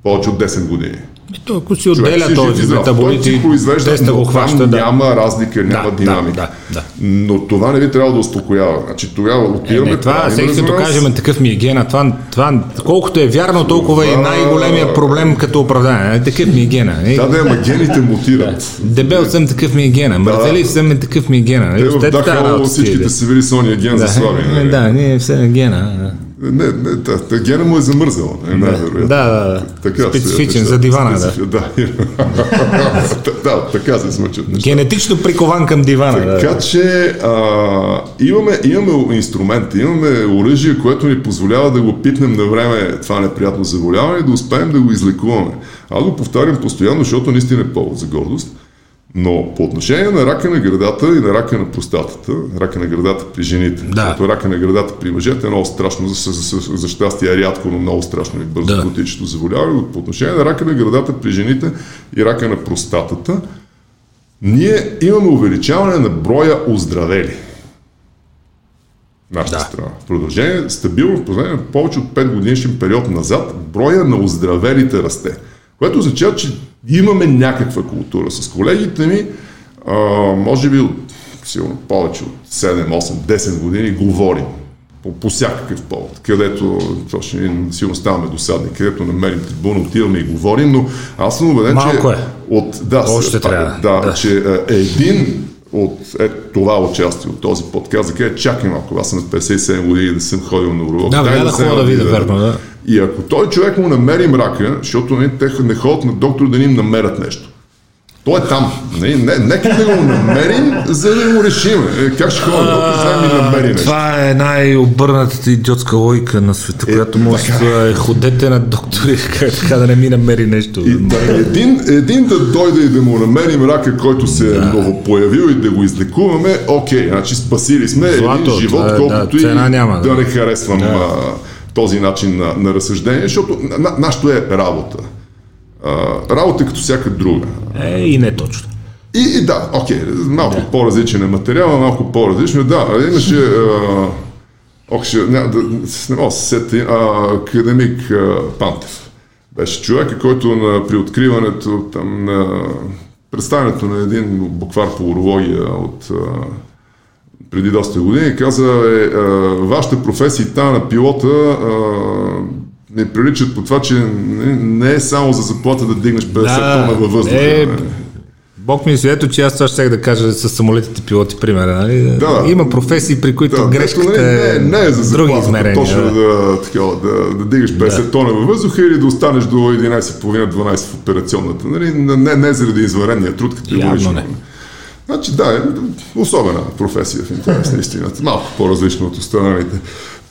повече от 10 години. И то, ако си отделя жив и този. Той метаболит произвежда, теста го хваща, да. няма разлика, няма Да, динамика. да, да, да. Но това не би трябвало да успокоява. Значи тогава Е, отиваме... не, това, всеки като кажем такъв ми е гена, това, това, колкото е вярно, толкова е Това- най-големия проблем като оправдание. Е, такъв ми е гена. Е, Да, да, ама гените мутират. Дебел съм, такъв ми е гена. Мързелив съм, е такъв ми е гена. Те Е, в работа всичките са били с ония ген за да. слаби. Е, нали? Да, ние все е гена. Не, не, да, гена му е замързала. Не, най-вероятно. Да, да, да. Така стоят Специфичен за дивана, да. Да. да, така се смъчат нещата. Генетично прикован към дивана. Да. Така че а, имаме, имаме инструменти, имаме оръжие, което ни позволява да го пипнем на време това неприятно заболяване и да успеем да го излекуваме. Аз го повтарям постоянно, защото наистина е повод за гордост. Но по отношение на рака на градата и на рака на простатата, рака на градата при жените, Да. защото рака на градата при мъжете е много страшно, за, за, за, за щастие е рядко, но много страшно и бързо Да. протичащо заболяване. По отношение на рака на градата при жените и рака на простатата, ние имаме увеличаване на броя оздравели. Нашата Да. страна. В продължение, стабилно в продължение повече от 5 годишен период назад, броя на оздравелите расте. Което означава, че имаме някаква култура. С колегите ми, а, може би от сигурно повече от 7, 8, 10 години говорим по, по всякакъв повод, където, то ще ни сигурно ставаме досадни, където намерим трибуна, отиваме и говорим, но аз съм убеден, Малко че е. от, да, Още с- трябва. Да, Да. че е, един от е, това участие от този подкаст, да каже, чакай малко, аз съм на 57 години да съм ходил на уролог. Да, Дай да ходя да видя, да- верно, да. И ако той човек му намери мрака, защото не, те не ходят на доктор да ни им намерят нещо. Той е там. Не, не, нека да го намерим, за да го решим. Е, как ще за да ми намери нещо? Това е най-обърнатата идиотска логика на света, която може да е ходете на доктори, така да не ми намери нещо. И да, един, един да дойде и да му намерим рака, който се е новопоявил и да го излекуваме, окей, значи спасили сме Злато, един живот, това е, колкото да, и няма, да да. не харесвам а, този начин на, на разсъждение, защото на, нашето е работа. А, работа е като всяка друга. Е, и не точно. И, и да, окей, малко по-различен е материал, малко по-различно. Да, имаше... А, ох, ще, не, да, не мога да се сети, а, академик а, Пантев. Беше човека, който на, при откриването там, на представянето на един буквар по урология от а, преди доста години каза, е, а, вашата професия тази на пилота а, не приличат по това, че не, не е само за заплата да дигнеш 50 тона във въздуха. е, нали? Бог ми е свидетел, че аз това ще да кажа с самолетите пилоти, примера. Нали? Да. Има професии, при които Да, грешката нали, е не, не е за други заплата, измерения. точно да. да, такова, да, да дигаш 50 да. тона във въздуха или да останеш до 11.30-12 в операционната. Нали? Не, не заради извънредния труд, лично. не. Значи да, е особена професия в интерес на истината. Малко по-различно от останалите.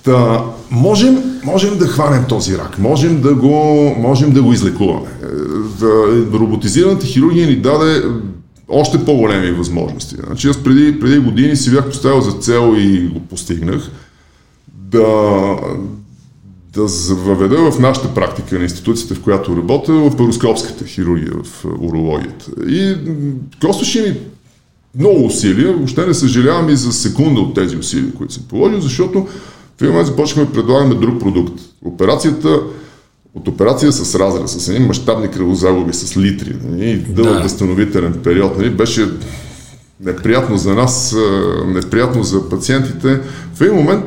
Та, можем, можем да хванем този рак, можем да го, можем да го излекуваме. Е, роботизираната хирургия ни даде още по-големи възможности. Значи аз преди, преди години си бях поставил за цел и го постигнах да, да въведа в нашата практика на институцията, в която работя, лапароскопската хирургия в урологията. И костваше ми много усилия, въобще не съжалявам и за секунда от тези усилия, които съм положил, защото в един момент започнахме да предлагаме друг продукт. Операцията от операция с разрез, с едни мащабни кръвозагуби, с литри, нали, и дълъг Да. възстановителен период, нали, беше неприятно за нас, неприятно за пациентите. В един момент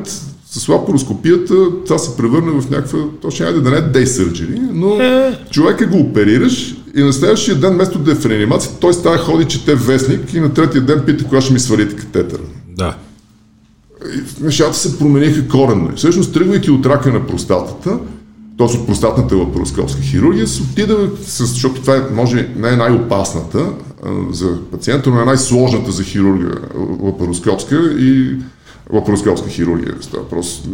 с лапароскопията това се превърне в някаква, точно айде да не е day surgery, но човека го оперираш и на следващия ден, вместо да е в реанимация, той става ходи, чете вестник и на третия ден пита кога ще ми свалите катетър. Да. Нещата се промениха коренно. И всъщност, тръгвайки от рака на простатата, т.е. от простатната лапароскопска хирургия, се отида, защото това е, може не е най-опасната за пациента, но е най-сложната за хирурга лапароскопска и лапароскопска хирургия. Става просто.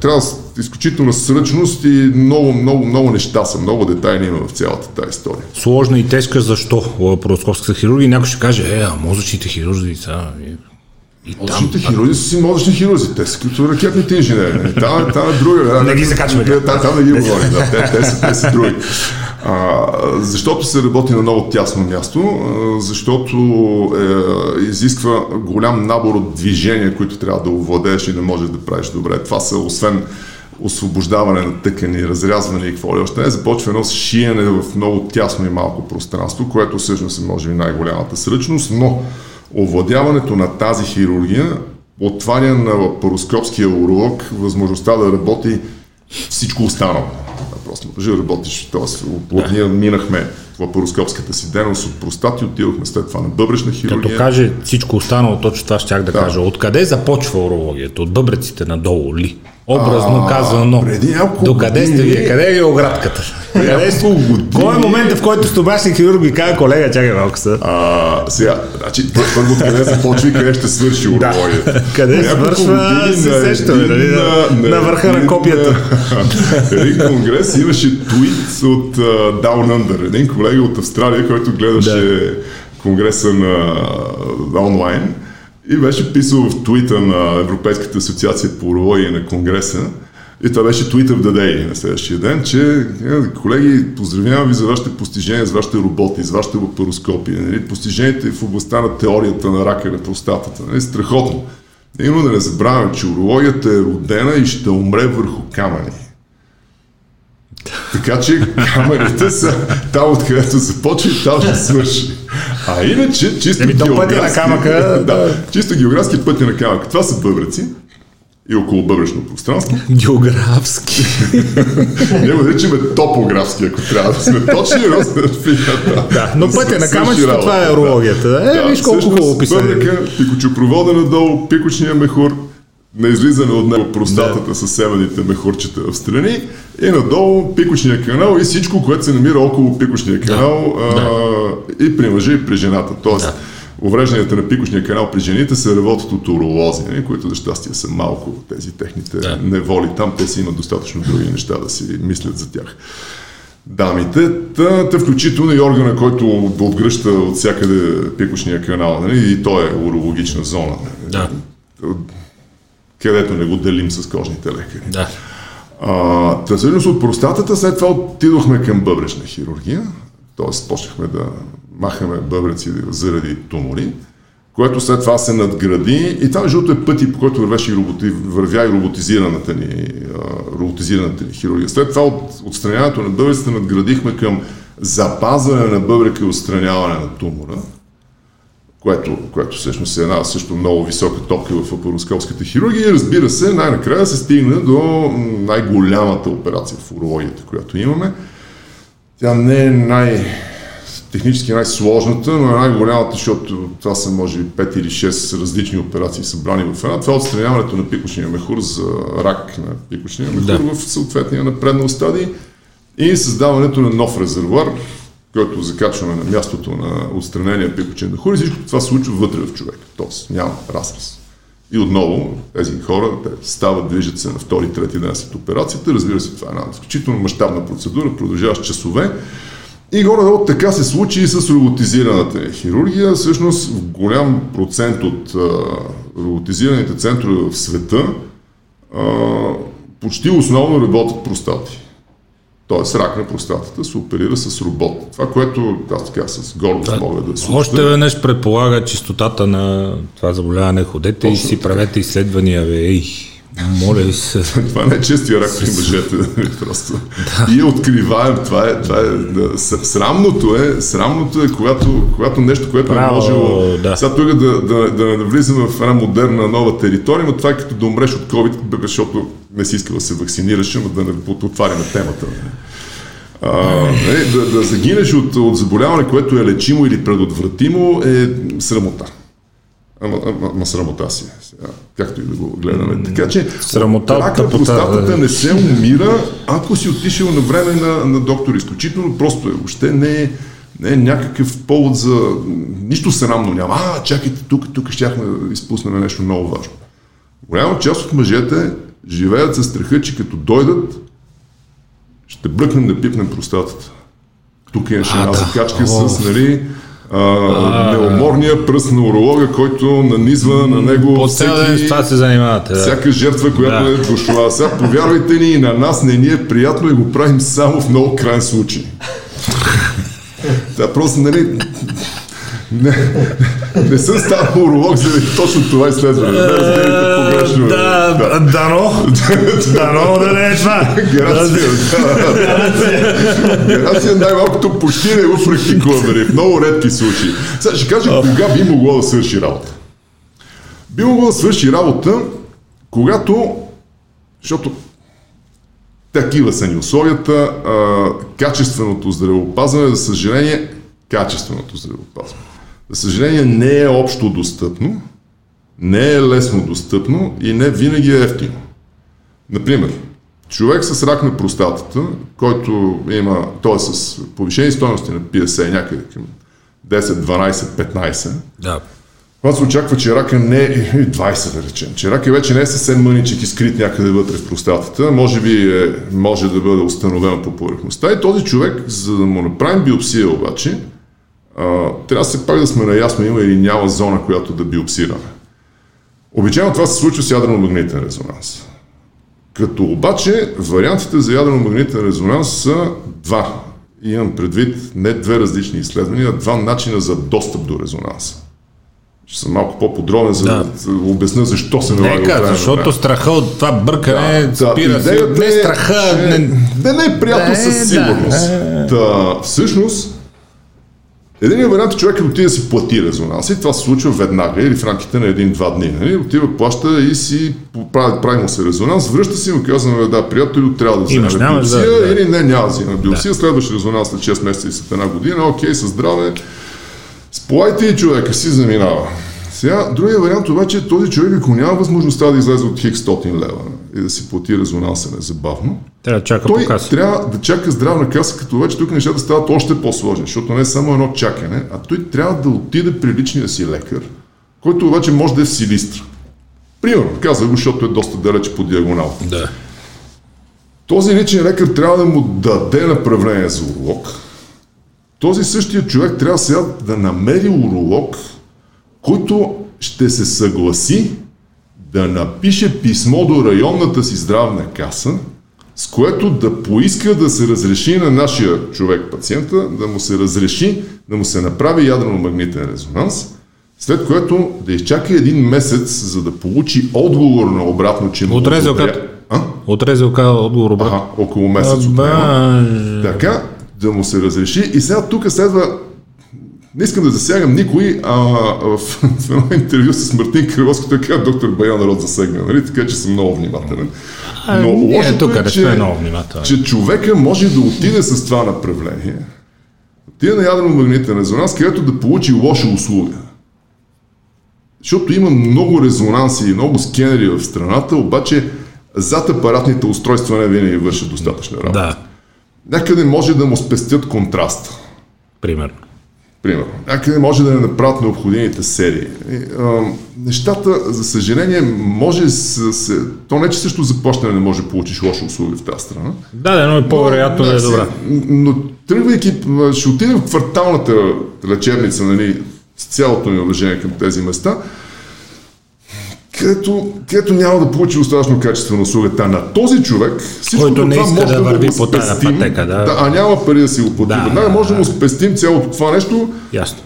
Трябва изключителна сръчност и много, много, много неща са, много детайли има в цялата тази история. Сложна и тежка, защо лапароскопска хирургия? Някой ще каже, е, а мозъчните хирурзи са... И Мозъчните там, хирузи са си мозъчни хирузи, те са като ракетните инженери. Там, там е друга. Не ги закачваме. Там, там не ги говорим, да, те, те, са, те са други. А, защото се работи на много тясно място, защото е, изисква голям набор от движения, които трябва да овладееш и да можеш да правиш добре. Това са, освен освобождаване на тъкани, разрязване и какво ли още не, започва едно шиене в много тясно и малко пространство, което всъщност е може би най-голямата сръчност, но овладяването на тази хирургия отваря на лапароскопския уролог възможността да работи всичко останало. Просто може да работиш, т.е. от ние минахме лапароскопската си дейност от простати, отидохме след това на бъбречна хирургия. Като каже всичко останало, точно това щях да, да. кажа. Откъде започва урологията? От бъбреците надолу ли? Образно казано. Преди няколко До къде сте вие? Къде е оградката? Къде сте? Кой е момента, в който стобашник хирург ви казва, колега, чакай малко са? А, сега, значи, първо къде започва и къде ще свърши урологията. Да. къде свършва, се сещаме, нали? На, на, на върха на копията. един конгрес имаше твит от uh, Down Under, един колега от Австралия, който гледаше да. конгреса на онлайн и беше писал в твита на Европейската асоциация по урология на Конгреса, и това беше Twitter the Day на следващия ден, че е, колеги, поздравявам ви за вашите постижения, за вашите роботи, за вашите лапароскопи, нали, постиженията в областта на теорията на рака на простатата. Нали, страхотно. Именно да не забравяме, че урологията е родена и ще умре върху камъни. Така че камъните са там, откъдето започва и там ще свърши. А иначе, чисто Еми, географски... на камъка... Да, чисто географски пътя на камъка. Това са бъбреци и около бъбречно пространство. Географски. Ние го наричаме топографски, ако трябва да сме точни. да, но пътя на камъчето, това е урологията. Е, виж колко хубаво писане. пикочопровода надолу, пикочния мехур, на излизане от него простатата да. с северните мехурчета в страни и надолу пикочния канал и всичко, което се намира около пикочния канал да. А, да. и при мъжа и при жената. Тоест, да. уврежданията на пикочния канал при жените се работят от уролози, нали, които за щастие са малко тези техните да. неволи. Там те си имат достатъчно други неща да си мислят за тях. Дамите, та, та включително и органа, който отгръща от всякъде пикочния канал, нали, и то е урологична зона. Да където не го делим с кожните лекари. Да. А, та всъщност от простатата след това отидохме към бъбречна хирургия, т.е. почнахме да махаме бъбреци заради тумори, което след това се надгради и там жълто е пъти, по който вървеше и роботи, вървя и роботизираната ни, роботизираната ни хирургия. След това от отстраняването на бъбреците надградихме към запазване на бъбрека и отстраняване на тумора което, което всъщност е една също много висока топка в лапароскопската хирургия. Разбира се, най-накрая се стигна до най-голямата операция в урологията, която имаме. Тя не е най- технически най-сложната, но е най-голямата, защото това са може би 5 или 6 различни операции събрани в една. Това е отстраняването на пикочния мехур за рак на пикочния мехур да. в съответния напреднал стадий и създаването на нов резервуар, който закачваме на мястото на отстранения пикочен мехур и всичко това се случва вътре в човека. Тоест няма разрез. И отново тези хора те стават, движат се на втори, трети ден след операцията. Разбира се, това е една изключително мащабна процедура, продължава с часове. И горе-долу така се случи и с роботизираната хирургия. Всъщност в голям процент от роботизираните центрове в света почти основно работят простати. Тоест рак на простатата се оперира с робот. Това, което аз така с гордост да, мога да се Още веднъж предполага чистотата на това заболяване. Ходете Точно и си така. правете изследвания. Бе. Ей, Моля ви се. Това не е честия рак при мъжете. Просто. И е откриваем. Това е, това е да, срамното е, срамното е, когато, когато нещо, което е Браво, можело. да. Сега тук да, да, да, да влизаме в една модерна нова територия, но това е като да умреш от COVID, защото не си искал да се вакцинираш, но да не отваряме темата. А, не, да, да загинеш от, от заболяване, което е лечимо или предотвратимо, е срамота. Ама, ама, ама срамота си. е Сега, както и да го гледаме. Така че Срамота простатата да. не се умира, ако си отишъл на време на, на доктор. Изключително просто е. Въобще не е, не е някакъв повод за... Нищо срамно няма. А, чакайте, тук, тук щяхме да изпуснем нещо много важно. Голяма част от мъжете живеят със страха, че като дойдат, ще бръкнем да пипнем простатата. Тук имаше една да. закачка с, нали, а, неуморния пръст на уролога, който нанизва на него всеки, това се занимавате. Да. всяка жертва, която Да. е дошла. Сега повярвайте ни, и на нас не ни е приятно и го правим само в много крайен случай. Да, просто, нали, не, не съм станал уролог заради точно това изследване. Не разберете погрешно. Да, да, дано. Дано да не е това. Гаранция. Гаранция най-малкото почти не го практикуваме. В много редки случаи. Сега ще кажа кога би могло да свърши работа. Би могло да свърши работа, когато, защото такива са ни условията, а, качественото здравеопазване, за съжаление, качественото здравеопазване. За съжаление не е общо достъпно, не е лесно достъпно и не винаги е ефтино. Например, човек с рак на простатата, който има, т.е. с повишени стоености на PSA някъде към 10, 12, 15, Да. когато се очаква, че рака не е 20, да речем, че рака вече не е съвсем мъничък и скрит някъде вътре в простатата, може би е, може да бъде установен по повърхността и този човек, за да му направим биопсия обаче, а, трябва се пак да сме наясно има или няма зона, която да биопсираме. Обичайно това се случва с ядрено-магнитен резонанс. Като обаче вариантите за ядрено-магнитен резонанс са два. Имам предвид не две различни изследвания, а два начина за достъп до резонанса. Ще съм малко по-подробен, за да, Да. обясня защо се налага. от Нека, на защото страха от това бъркане Да, спира се. идеята Не е, страха, че- не, Да не е приятно Да, със да. сигурност. Да, всъщност, един вариант е човек да отиде да си плати резонанс и това се случва веднага или в рамките на един-два дни. Нали? Отива, плаща и си прави, прави му се резонанс, връща си и му казваме, да, приятел, трябва да вземе биопсия да, да. или не, няма да вземе биопсия, следващ резонанс след 6 месеца и след една година, окей, със здраве, сполайте и човека си заминава. Сега, другия вариант обаче е този човек, ако няма възможността да излезе от хикс 100 лева и да си плати резонанса незабавно, трябва да чака той по каса. трябва да чака здравна каса, като вече тук нещата стават още по-сложни, защото не е само едно чакане, а той трябва да отиде при личния си лекар, който обаче може да е в Силистра. Примерно, каза го, защото е доста далеч по диагонал. Да. Този личен лекар трябва да му даде направление за уролог. Този същия човек трябва сега да намери уролог, който ще се съгласи да напише писмо до районната си здравна каса, с което да поиска да се разреши на нашия човек, пациента, да му се разреши да му се направи ядрено-магнитен резонанс, след което да изчака един месец, за да получи отговор на обратно, че му От РЗОК? одобря- А? От РЗОК отговор обратно. Ага, около месец отнема. Така, да му се разреши. И сега тук следва не искам да засягам никой, а в, в едно интервю с Мартин Криловски той каза доктор Баян народ засегна, нали? така че съм много внимателен. Но ние лошото тук е, не че, сме много внимателни. че човека може да отиде с това направление, отиде на ядрено-магнитен резонанс, където да получи лоша услуга. Защото има много резонанси и много скенери в страната, обаче зад апаратните устройства не винаги вършат достатъчна работа. Да, Някъде може да му спестят контраст. примерно. Примерно. Някъде може да не направят необходимите серии. И, нещата, за съжаление, може с, с, то не, че също заплащане не може да получиш лоша услуга в тази страна. Да, да, но е по-вероятно да е си- добра. Но тръгвайки, ще отидем в кварталната лечебница, нали, с цялото ми уважение към тези места, където, където няма да получи достатъчно качествена услуга. Та на този човек, всичко Който не иска може да върви по тази пътека, да. да. А няма пари да си го плати. Да, веднага да, може да да. му спестим цялото това нещо, Ясно.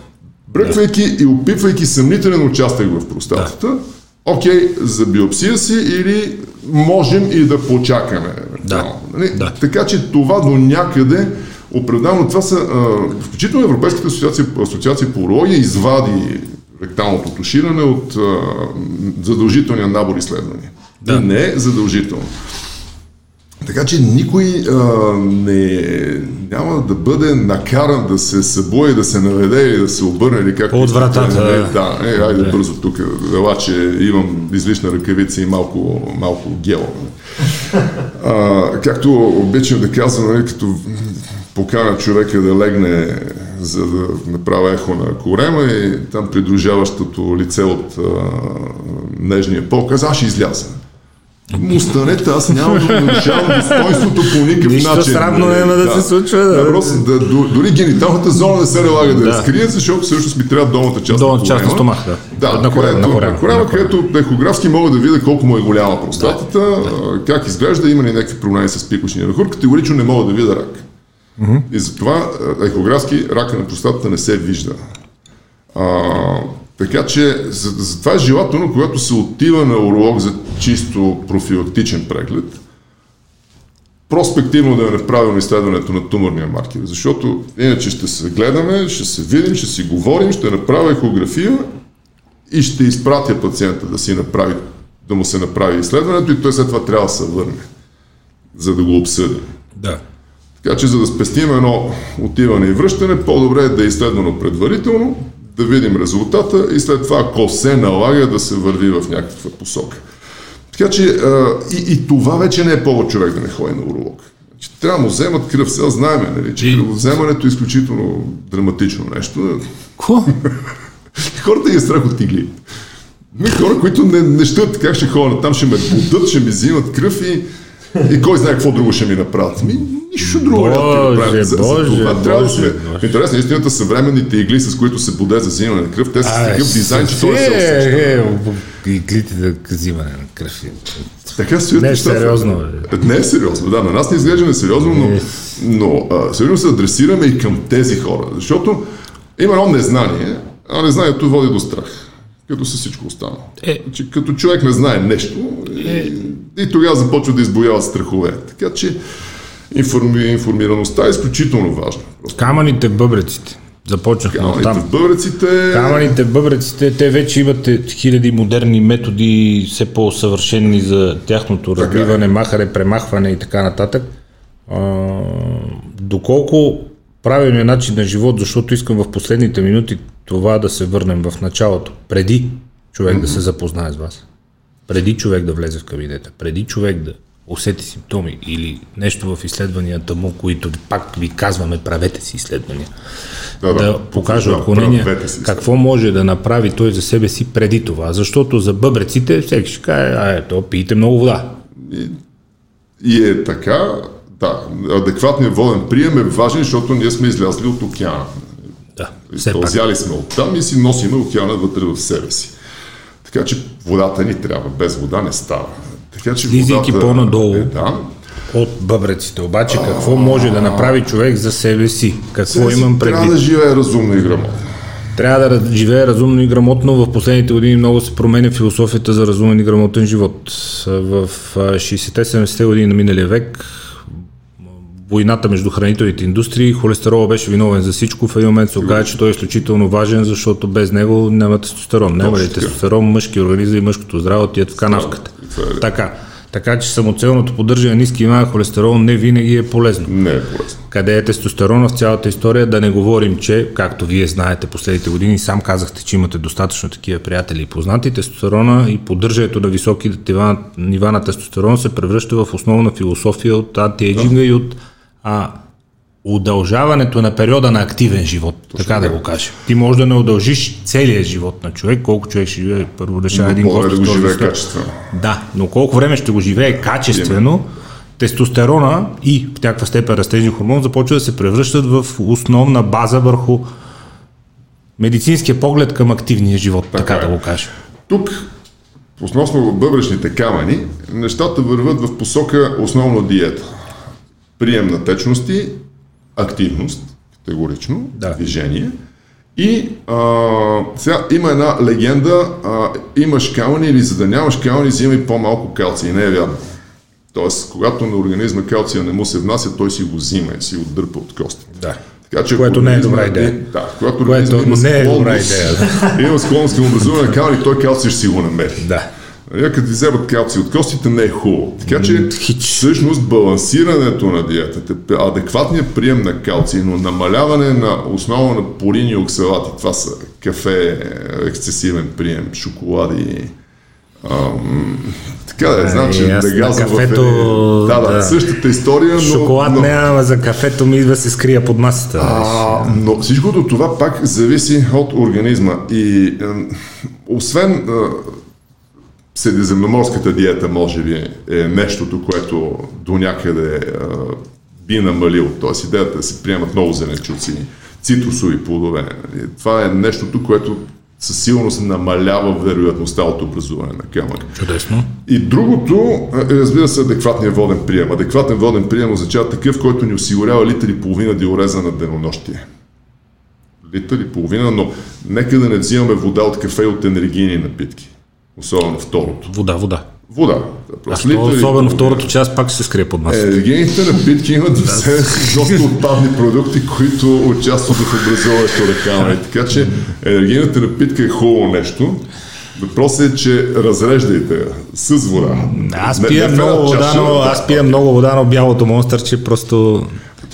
бръквайки и опитвайки съмнителен участък в простатата, окей, за биопсия си или можем и да почакаме. Да. Нали? Да. Така че това до някъде определено това са, а, включително Европейската асоциация, асоциация по урология извади ректалното туширане от а, задължителния набор изследвания. Да. Не е задължително. Така че никой а, не, няма да бъде накаран да се събуе, да се наведе или да се обърне или както От вратата, Не, да. да, е, айде бързо тук, ела, че имам излишна ръкавица и малко, малко гел. А, както обичам да казвам, нали, като покана човека да легне за да направя ехо на корема и там придружаващото лице от а, нежния пол каза, аз ще изляза. Му станете, аз няма да нарушавам достоинството по никакъв Нищо начин. срамно няма да се случва, да. Да, просто, да, до- дори гениталната зона не се налага да, Да. скрие, защото всъщност ми трябва долната част Долната на част на корема. стомах, да. Да, На корема, където- на корема, на корема, където ехографски мога да видя колко му е голяма простатата, а, как изглежда, има ли някакви проблеми с пикочния мехур. Категорично не мога да видя рак. И затова ехографски рака на простатата не се вижда. А, така че за, затова е желателно, когато се отива на уролог за чисто профилактичен преглед, проспективно да е направено изследването на туморния маркер, защото иначе ще се гледаме, ще се видим, ще си говорим, ще направя ехография и ще изпратя пациента да си направи, да му се направи изследването и той след това трябва да се върне, за да го обсъдим. Да. Така че за да спестим едно отиване и връщане, по-добре е да е изследвано предварително, да видим резултата и след това, ако се налага, да се върви в някаква посока. Така че а, и, и това вече не е повод човек да не ходи на уролог. Значи, трябва да му вземат кръв. Сега знаем, нали, че кръвоземането е изключително драматично нещо. Ко? Хората ги е страх от тигли. Ми хора, които не, не щат как ще ходя там, ще ме будат, ще ми взимат кръв и, и кой знае какво друго ще ми направят. Ми, нищо друго няма да ти Боже, направят. За, за Боже, това трябва да Боже, сме. Боже. В интерес на истината, съвременните игли, с които се буде за взимане на кръв, те са с такъв дизайн, че той не се усеща. Е, е, иглите за взимане на кръв. Така стоят Не е сериозно, бе. Не е сериозно, да. На нас не изглежда несериозно, но, но а, сериозно се адресираме и към тези хора. Защото има едно незнание, а незнанието води до страх. Като с всичко останало. Е. Значи, като човек не знае нещо и, и тогава започва да избоява страхове. Така че информи, информираността е изключително важна. Камъните бъбреците. Започнахме камъните в там. бъбреците... Камъните в бъбреците, те вече имат е, хиляди модерни методи, все по-съвършени за тяхното е. разбиване, махане, премахване и така нататък. А, доколко правилният начин на живот, защото искам в последните минути това да се върнем в началото, преди човек да се запознае с вас, преди човек да влезе в кабинета, преди човек да усети симптоми или нещо в изследванията му, които пак ви казваме, правете си изследвания, Да, да, да покаже да, отклонения, какво може да направи той за себе си преди това. Защото за бъбреците всеки ще каже, а ето, пийте много вода. И е така, да, адекватният воден прием е важен, защото ние сме излязли от океана. Да, все пак. Изпълзяли сме от там и си носиме океана вътре в себе си. Така че водата ни трябва. Без вода не става. Така че Слизайки водата по-надолу. Е, да. От бъбреците. Обаче какво може да направи човек за себе си? Какво имам Трябва предвид? да живее разумно и грамотно. Трябва да живее разумно и грамотно. В последните години много се променя философията за разумен и грамотен живот. В а, 60-70-те години на миналия век войната между хранителните индустрии, холестерола беше виновен за всичко. В един момент се оказа, че той е изключително важен, защото без него няма тестостерон. Няма ли тестостерон, мъжки организъм и мъжкото здраве отият в канавката. Е. Така. Така че самоцелното поддържане на ниски нива на холестерол не винаги е полезно. Не е полезно. Къде е тестостерона в цялата история, да не говорим, че, както вие знаете последните години, сам казахте, че имате достатъчно такива приятели и познати, тестостерона и поддържането на високи нива, на тестостерон се превръща в основна философия от антиейджинга и от а, удължаването на периода на активен живот, така да го кажем. Ти можеш да не удължиш целия живот на човек, колко човек ще живее, първо решава един Но по-добре гост. да го живее след- качествено. да, но колко време ще го живее качествено, тестостерона и в някаква степен растежен хормон започва да се превръщат в основна база върху медицинския поглед към активния живот, така, Така е. да го кажа. Тук, относно бъбречните камъни, нещата върват в посока основно диета. Прием на течности, активност, категорично, Да. движение И а, сега има една легенда, а, имаш камъни или за да нямаш камъни, взимай по-малко калци. Не е вярно. Тоест, когато на организма калция не му се внася, той си го взима и си го дърпа от костите. Да. Така, че Което не е добра идея. Да, когато Което не е добра идея, има склонност към образуване на камъни, той калций ще си го намери. Да. Нали, Като ти вземат калци от костите не е хубаво. Така че всъщност балансирането на диетата, адекватният прием на калци, но намаляване на основа на полини и оксалати, това са кафе, ексцесивен прием, шоколади, ам, така да е, значи да в кафето, Да, да, да. същата история, но... Шоколад но... не, ама за кафето ми идва се скрия под масата. А, но всичкото това пак зависи от организма. И ем, освен е, средиземноморската диета, може би, е нещото, което до някъде би намалил. Тоест идеята да се приемат много зеленчуци, цитрусови плодове. Това е нещото, което със сигурност намалява вероятността от образуване на камък. Чудесно. И другото е, разбира се, адекватният воден прием. Адекватен воден прием означава такъв, който ни осигурява литър и половина диореза на денонощие. Литър и половина, но нека да не взимаме вода от кафе и от енергийни напитки. Особено второто. Вода, вода. Вода. А Просто и особено второто част пак се скрие под масата. Енергийните напитки имат в себе си доста отпадни продукти, които участват в образуването на камъни. Така че енергийната напитка е хубаво нещо. Въпросът е, че разреждайте с вода. Аз Не- пия не една много вода, но аз пия много вода, но бялото монстърче просто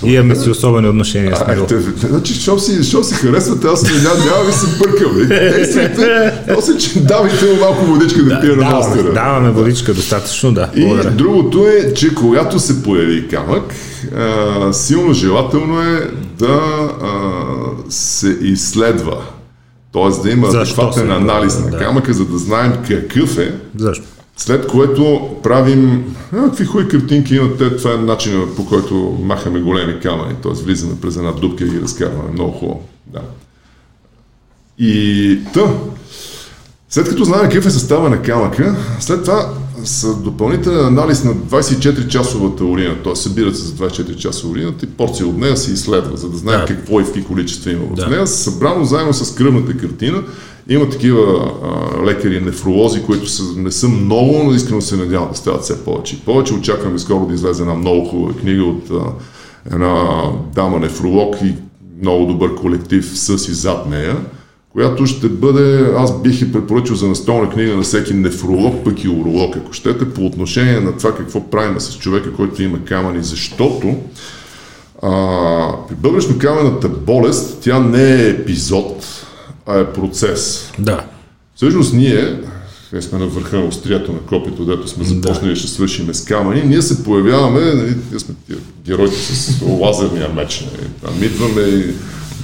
имаме си особени отношения с него. значи, що си, що си харесвате, аз не, няма, ви се бъркам. после, че давайте му малко водичка да, пие на мастера. даваме водичка достатъчно, да. И Благодаря. другото е, че когато се появи камък, а, силно желателно е да а, се изследва. Тоест да има адекватен анализ на да. камъка, за да знаем какъв е. Защо? След което правим... А, какви хубави картинки имат те, това е начинът по който махаме големи камъни, т.е. влизаме през една дупка и ги разкарваме. Много хубаво. Да. И та, след като знаем какъв е състава на камъка, след това с допълнителен анализ на 24-часовата урина, т.е. събират се за 24 часа урината и порция от нея се изследва, за да знаем Да. какво и в какви количества има в Да. нея. Събрано заедно с кръвната картина, има такива а, лекари, нефролози, които са, не са много, но искрено се надявам да стават все повече. Повече очакваме скоро да излезе една много хубава книга от а, една дама нефролог и много добър колектив с и зад нея, която ще бъде, аз бих и препоръчал за настолна книга на всеки нефролог, пък и уролог, ако щете, по отношение на това какво правим с човека, който има камъни, защото а, при бъбречно-камената болест тя не е епизод, а е процес. Да. Всъщност ние, ние сме на върха на острията на копито, дето сме започнали да. ще свършиме с камъни, ние се появяваме, нали, ние сме героите с лазерния меч. Нали, там идваме и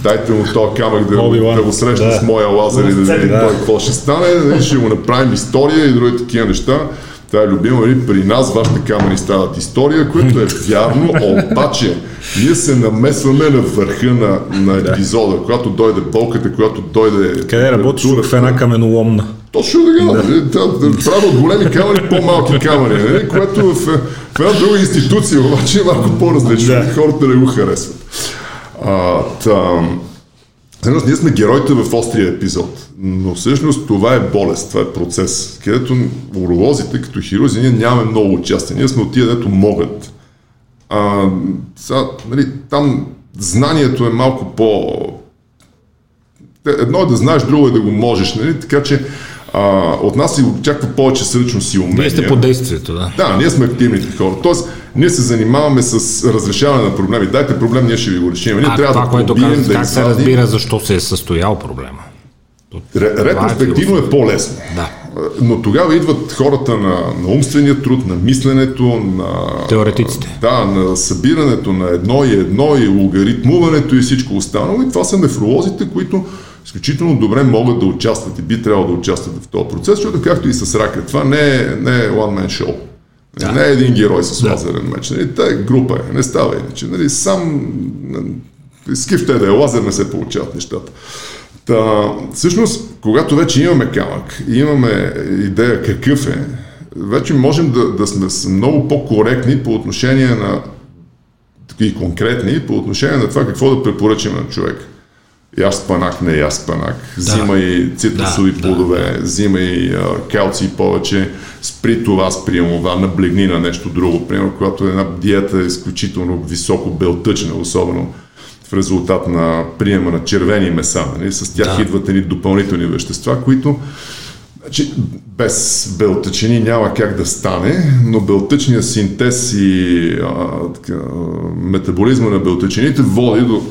дайте му този камък да, Оби-Лан. да го срещна Да. с моя лазер и да видим Да. той какво ще стане, нали, ще го направим история и други такива неща. Това е любимо, нали, при нас вашите камъни стават история, което е вярно, обаче ние се намесваме на върха на, на епизода, когато дойде болката, когато дойде Къде работиш в една каменоломна? Точно така, да. да, да правят от големи камъни по-малки камъни, нали? което в, в една друга институция обаче е малко по-различно. Да. Хората не го харесват. А, там, Всъщност ние сме героите в острия епизод, но всъщност това е болест, това е процес, където уролозите като хирузи ние нямаме много участие, ние сме от тия, дето могат. А, сега, нали, там знанието е малко по... Едно е да знаеш, друго е да го можеш, нали? така че а, от нас се очаква повече сръчност и умения. Вие сте по действието, да. Да, ние сме активните хора. Тоест, ние се занимаваме с разрешаване на проблеми. Дайте проблем, ние ще ви го решим. Ние А трябва това, да което казвате, да как се разбира защо се е състоял проблема? Ре- Ретроспективно е по-лесно. Да. Но тогава идват хората на, на умствения труд, на мисленето, на... Теоретиците. Да, на събирането на едно и едно и логаритмуването и всичко останало. И това са нефролозите, които изключително добре могат да участват и би трябвало да участват в този процес, защото както и с рака, това не е, не е one man show. Да. Не е един герой с лазерен меч. Нали? Та е група, е. не става иначе. Нали? Сам с кифте да е лазер не се получават нещата. Та, всъщност, когато вече имаме камък и имаме идея какъв е, вече можем да, да сме много по-коректни по отношение на и конкретни по отношение на това какво да препоръчаме на човек. Яш спанак, не яш спанак, да. взимай цитрусови да, плодове, да, да. взимай калци повече, спри това, спри това, наблегни на нещо друго. Примерно, когато една диета е изключително високо белтъчна, особено в резултат на приема на червени меса, нали? с тях да. идват едни допълнителни вещества, които Значи, без белтъчини няма как да стане, но белтъчният синтез и а, така, метаболизма на белтъчините води до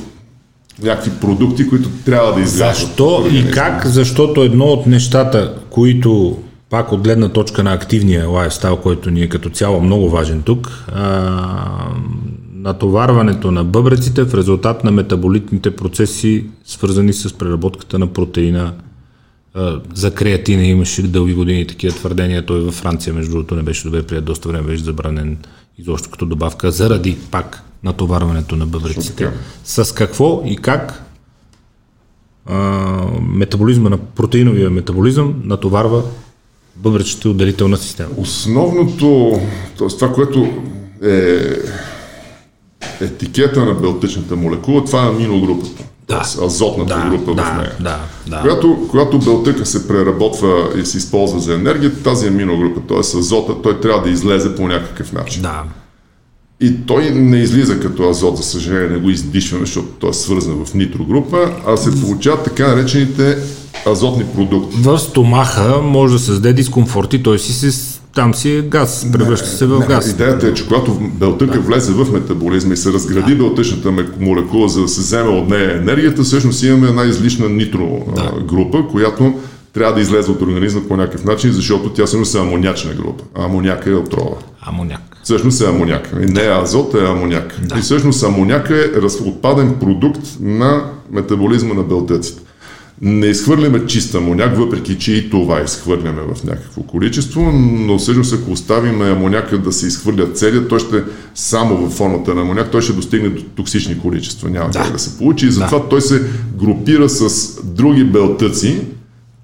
някакви продукти, които трябва да излязат. Защо и как? Защото едно от нещата, които пак от гледна точка на активния лайфстайл, който ни е като цяло много важен тук, а, натоварването на бъбреците в резултат на метаболитните процеси, свързани с преработката на протеина, за креатина имаше дълги години такива твърдения. Той във Франция, между другото, не беше добре прият, доста време беше забранен изобщо като добавка, заради пак натоварването на бъбреците. С какво и как а, метаболизма на протеиновия метаболизъм натоварва бъбречната отделителна система. Основното, т.е. това, което е етикета на белтъчната молекула, това е аминогрупата да. азотната да, група да, в нея. Да, да. Когато, когато белтъка се преработва и се използва за енергия, тази аминогрупа, т.е. азота, той трябва да излезе по някакъв начин. Да. И той не излиза като азот, за съжаление, не го издишваме, защото той е свързан в нитрогрупа, а се получават така наречените азотни продукти. В стомаха може да създаде дискомфорти, той си се там си е газ, превръща се в газ. Идеята е, че когато белтъка да. влезе в метаболизма и се разгради да. белтъчната молекула, за да се вземе от нея енергията, всъщност имаме една излишна нитро да. група, която трябва да излезе от организма по някакъв начин, защото тя всъщност е амонячна група. Амоняка е отрова. Амоняк. Всъщност е амоняк. И не е азот, е амоняк. Да. И всъщност амоняка е отпаден продукт на метаболизма на белтъците не изхвърляме чист амоняк, въпреки че и това изхвърляме в някакво количество, но всъщност ако оставим амоняка да се изхвърля целият, той ще само във формата на амоняк, той ще достигне до токсични количества, няма да. как да се получи и затова да. той се групира с други белтъци,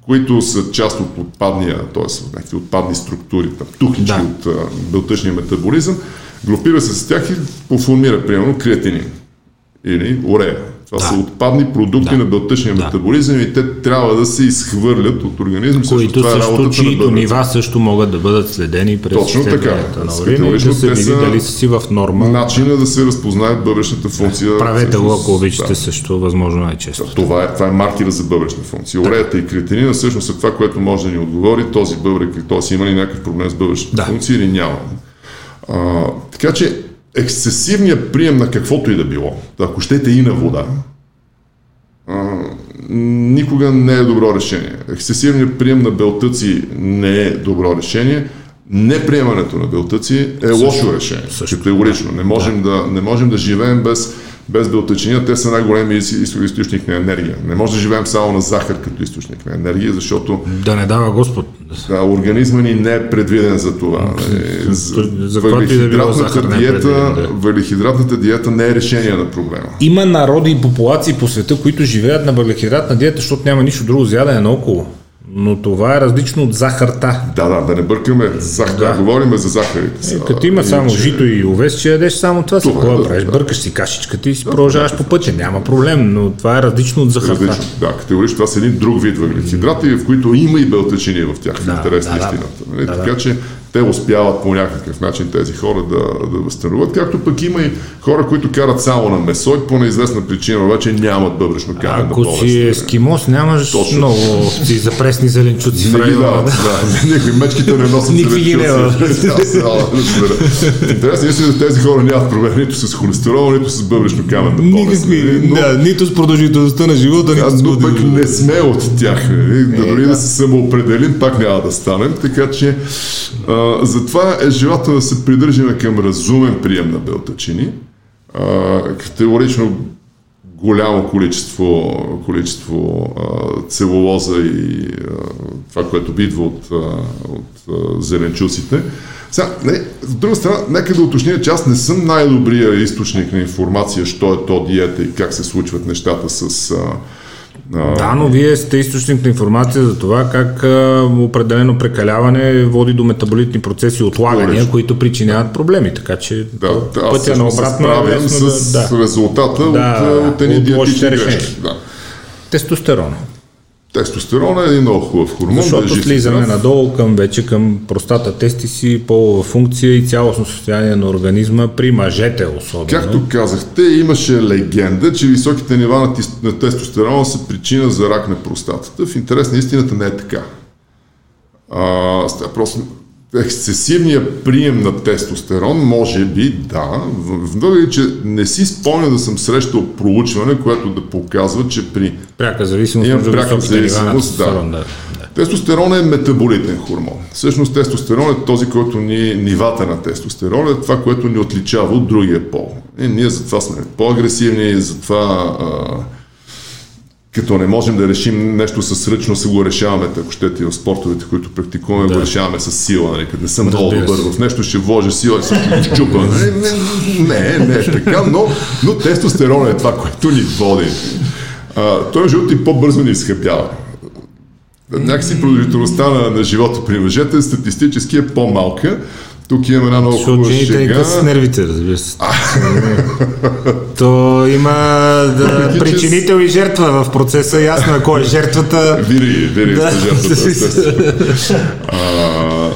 които са част от отпадния, т.е. някакви отпадни структури, тухички да. от белтъчния метаболизъм, групира се с тях и поформира, примерно, креатинин или урея. Това да. са отпадни продукти да. на белтъчния да. метаболизъм и те трябва да се изхвърлят от организма. Които това е също, чието нива също могат да бъдат следени през Точно така. на и да се види дали са си в норма. Начина да се разпознае бъбречната функция. Правете го, ако обичате да. също, възможно най-често. Това е, това е маркера за бъбречна функция. Уреята и кретинина всъщност е това, което може да ни отговори този бъбрек, т.е. има ли някакъв проблем с бъбречната да. функция или няма. А, така че ексцесивният прием на каквото и да било, ако щете и на вода, никога не е добро решение. Ексцесивният прием на белтъци не е добро решение. Неприемането на белтъци е също, лошо решение, също, категорично. Не можем да. да, не можем да живеем без без белтъчина, те са най-големи източник на енергия. Не може да живеем само на захар като източник на енергия, защото... Да не дава Господ. Да, организма ни не е предвиден за това. За, за въглехидратната, да диета, да. въглехидратната диета не е решение на проблема. Има народи и популации по света, които живеят на въглехидратна диета, защото няма нищо друго за ядене наоколо. Но това е различно от захарта. Да, да, да не бъркаме захар. Да. Говорим за захарите. Е, като има само че... жито и овес, че ядеш само това, това какво да, правиш? Да. Бъркаш си кашичката и си да, продължаваш да, по пътя. Няма проблем, но това е различно от захарта. Различно. Да, категорично това са един друг вид въглехидрати, в които има и белтъчини в тях, в интерес да, на истината. Нали? Да, така че те успяват по някакъв начин тези хора да, да възстановят, както пък има и хора, които карат само на месо и по неизвестна причина вече нямат бъбрешно камен Ако си ескимос, нямаш Точно. много си за пресни зеленчуци в района. Да, да. Никакви мечките не носят зеленчуци. Интересно, е, тези хора нямат проблем нито с холестерол, нито с бъбрешно камен Никакви, но... да, нито с продължителността на живота, нито с но пък не сме от тях. Нали? Е, дори да се самоопределим, пак няма да станем, така че а, затова е желателно да се придържаме към разумен прием на белтачини. категорично голямо количество, количество а, целулоза и а, това, което идва от, а, от а, зеленчуците. Сега, не, с друга страна, нека да уточня, че аз не съм най-добрия източник на информация, що е то диета и как се случват нещата с а, да, но вие сте източник на информация за това как а, определено прекаляване води до метаболитни процеси отлагания, Говориш. които причиняват проблеми. Така че да, да, пътя на обратно е с, да, резултата да, от, от едни диетични грешки. Да. Тестостерона. Тестостерон е един много хубав хормон. Защото да е слизаме здрав. надолу към вече към простата тести си, полова функция и цялостно състояние на организма при мъжете особено. Както казахте, имаше легенда, че високите нива на, на тестостерона са причина за рак на простатата. В интерес на истината не е така. А, просто ексцесивния прием на тестостерон, може би, да, въпреки че не си спомня да съм срещал проучване, което да показва, че при... Пряка зависимост между пряка зависимост, да. да. да. Тестостерон е метаболитен хормон. Всъщност тестостерон е този, който ни, нивата на тестостерон е това, което ни отличава от другия пол. И ние затова сме по-агресивни, затова а, като не можем да решим нещо с ръчно, се го решаваме, ако щете в спортовете, които практикуваме, да. го решаваме с сила. Нали? Като не съм много добър в нещо, ще вложа сила и съм щупа. Не, не, не, не е така, но, но тестостерон е това, което ни води. А, той жълт и по-бързо ни изхъпява. Някакси продължителността на, на живота при мъжете статистически е по-малка, тук имаме една много хубава шега. с нервите, разбира се. То има да, причинител и жертва в процеса. Ясно е кой е жертвата. Вири, вири да. жертвата.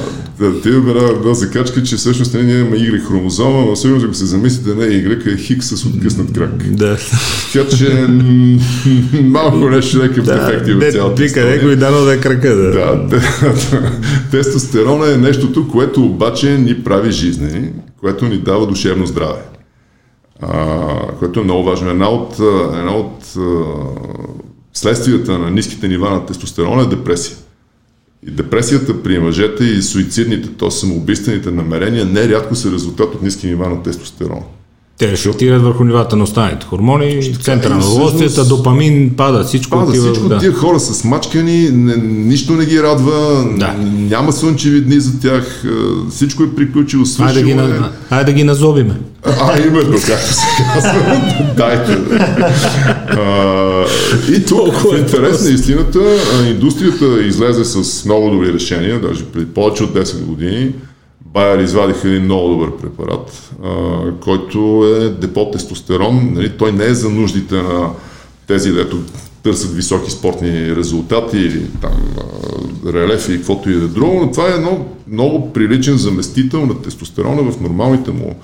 Да, те една, една закачка, че всъщност ние имаме Y хромозома, но всъщност ако се замислите, не е Y, е Хикс с откъснат крак. Да. Така че малко нещо някакъв да, дефекти в цялата Вика, него и дано да е крака. Да. да тестостерона е нещото, което обаче ни прави жизнени, което ни дава душевно здраве. А, което е много важно. Една от, една от следствията на ниските нива на тестостерона е депресия. И депресията при мъжете и суицидните, т.е. самоубийствените намерения, нерядко са резултат от ниски нива на тестостерон. Те рефлектират върху нивата на останалите хормони, центъра на удоволствията, допамин пада, всичко пада, отива. Всичко да. тия хора са смачкани, не, нищо не ги радва, да. няма слънчеви дни за тях, всичко е приключило, свършило Айде да ги, на, айде да ги назобиме. А, именно, както се казва. Дайте. А, и тук, в интерес на истината, индустрията излезе с много добри решения, даже преди повече от 10 години. Байер извадиха един много добър препарат, а, който е депо тестостерон. Нали, той не е за нуждите на тези, дето търсят високи спортни резултати или там релефи и каквото и да е друго, но това е едно много приличен заместител на тестостерона в нормалните му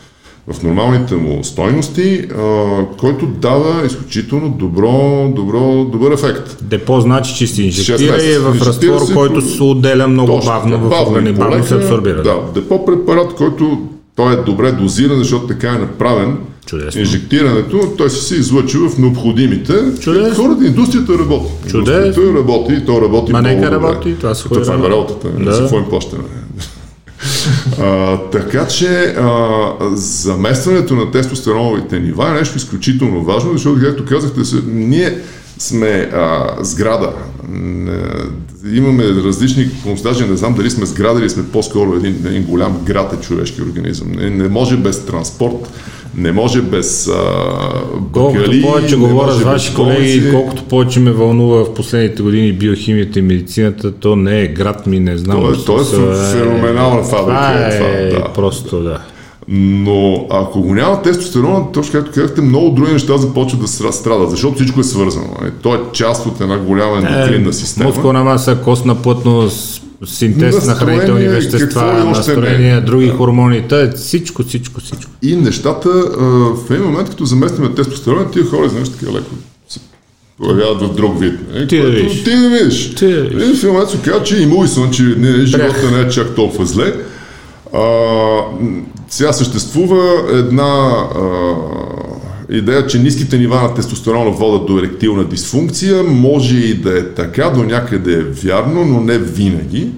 в нормалните му стойности, а, който дава изключително добро, добро, добър ефект. Депо значи, че си инжектира и е в разтвор, се, който се отделя много точно, бавно в органи, бавно се абсорбира. Да, депо препарат, който той е добре дозиран, защото така е направен. Чудесно. Инжектирането, той си се излъчи в необходимите. Чудесно. Хората, индустрията работи. Чудесно. Индустрията работи и то работи Ма нека работи, това се Това е работата, да. не им плащаме а, така че а, заместването на тестостероновите нива е нещо изключително важно, защото, както казахте, ние сме а, сграда. Имаме различни, даже не знам дали сме сграда или сме по-скоро един, един голям град е човешки организъм. Не, не може без транспорт, не може без а, Колкото повече говоря с ваши колеги, колкото повече ме вълнува в последните години биохимията и медицината, то не е град ми, не знам. То, то е феноменална фабрика. Това е, това, да. просто да. Но ако го няма тестостерона, точно както казахте, много други неща започват да страдат, защото всичко е свързано. Нали? То е част от една голяма ендокринна е, система. Мускулна маса, костна плътност, синтез на хранителни вещества, настроения, други хормони, тъй, всичко, всичко, всичко. И нещата, в един момент, като заместиме тестостерона, тия хора, знаеш, така леко се появяват в друг вид. Е, ти да видиш. Ти да видиш. Ти да видиш. И в един момент се казва, че има и слънчеви дни, живота не е чак толкова зле. А, сега съществува една а, идея, че ниските нива на тестостерона водят до еректилна дисфункция. Може и да е така, до някъде е вярно, но не винаги.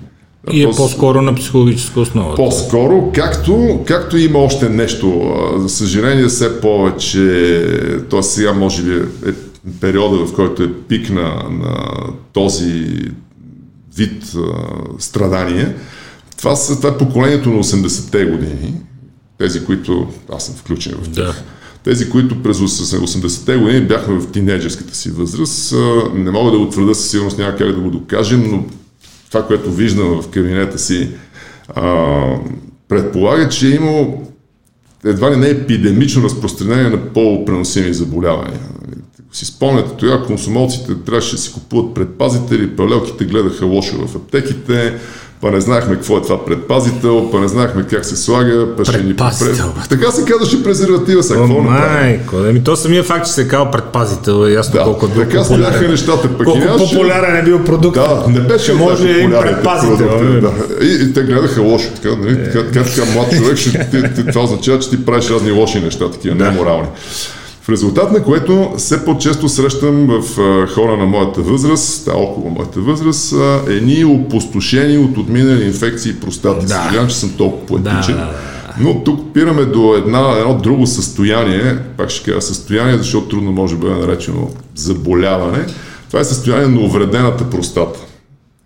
И е по-скоро на психологическа основа. По-скоро, както, както има още нещо. За съжаление, все повече, т.е. сега може би е периода, в който е пик на, на този вид а, страдание. Това, това е поколението на 80-те години, тези, които аз съм включен в тях. Да. Тези, които през 80-те години бяхме в тинейджерската си възраст, не мога да го твърда със сигурност, няма как да го докажем, но това, което виждам в кабинета си, предполага, че е имало едва ли не епидемично разпространение на полупреносими заболявания. си спомняте, тогава консумолците трябваше да си купуват предпазители, паралелките гледаха лошо в аптеките, па не знаехме какво е това предпазител, па не знаехме как се слага, па ще ни бе. Така се казваше презерватива, сега какво майко, ами то самия факт, че се казва предпазител е ясно Да, колко е бил така популярен. нещата, пък колко нямаше- популярен е бил продукт. Да, не беше може и най-популярните предпазител. продукти, Да. Да. И, и, те гледаха лошо. Така, нали? така, така, така млад човек, ще, ти, ти, това означава, че ти правиш разни лоши неща, такива Да. неморални. В резултат на което все по-често срещам в а, хора на моята възраст, да, около моята възраст, а, едни опустошени от отминали инфекции и простати. Да. Съжалявам, че съм толкова поетичен. Да, да, Но тук пираме до една, едно друго състояние, пак ще кажа състояние, защото трудно може да бъде наречено заболяване. Това е състояние на увредената простата.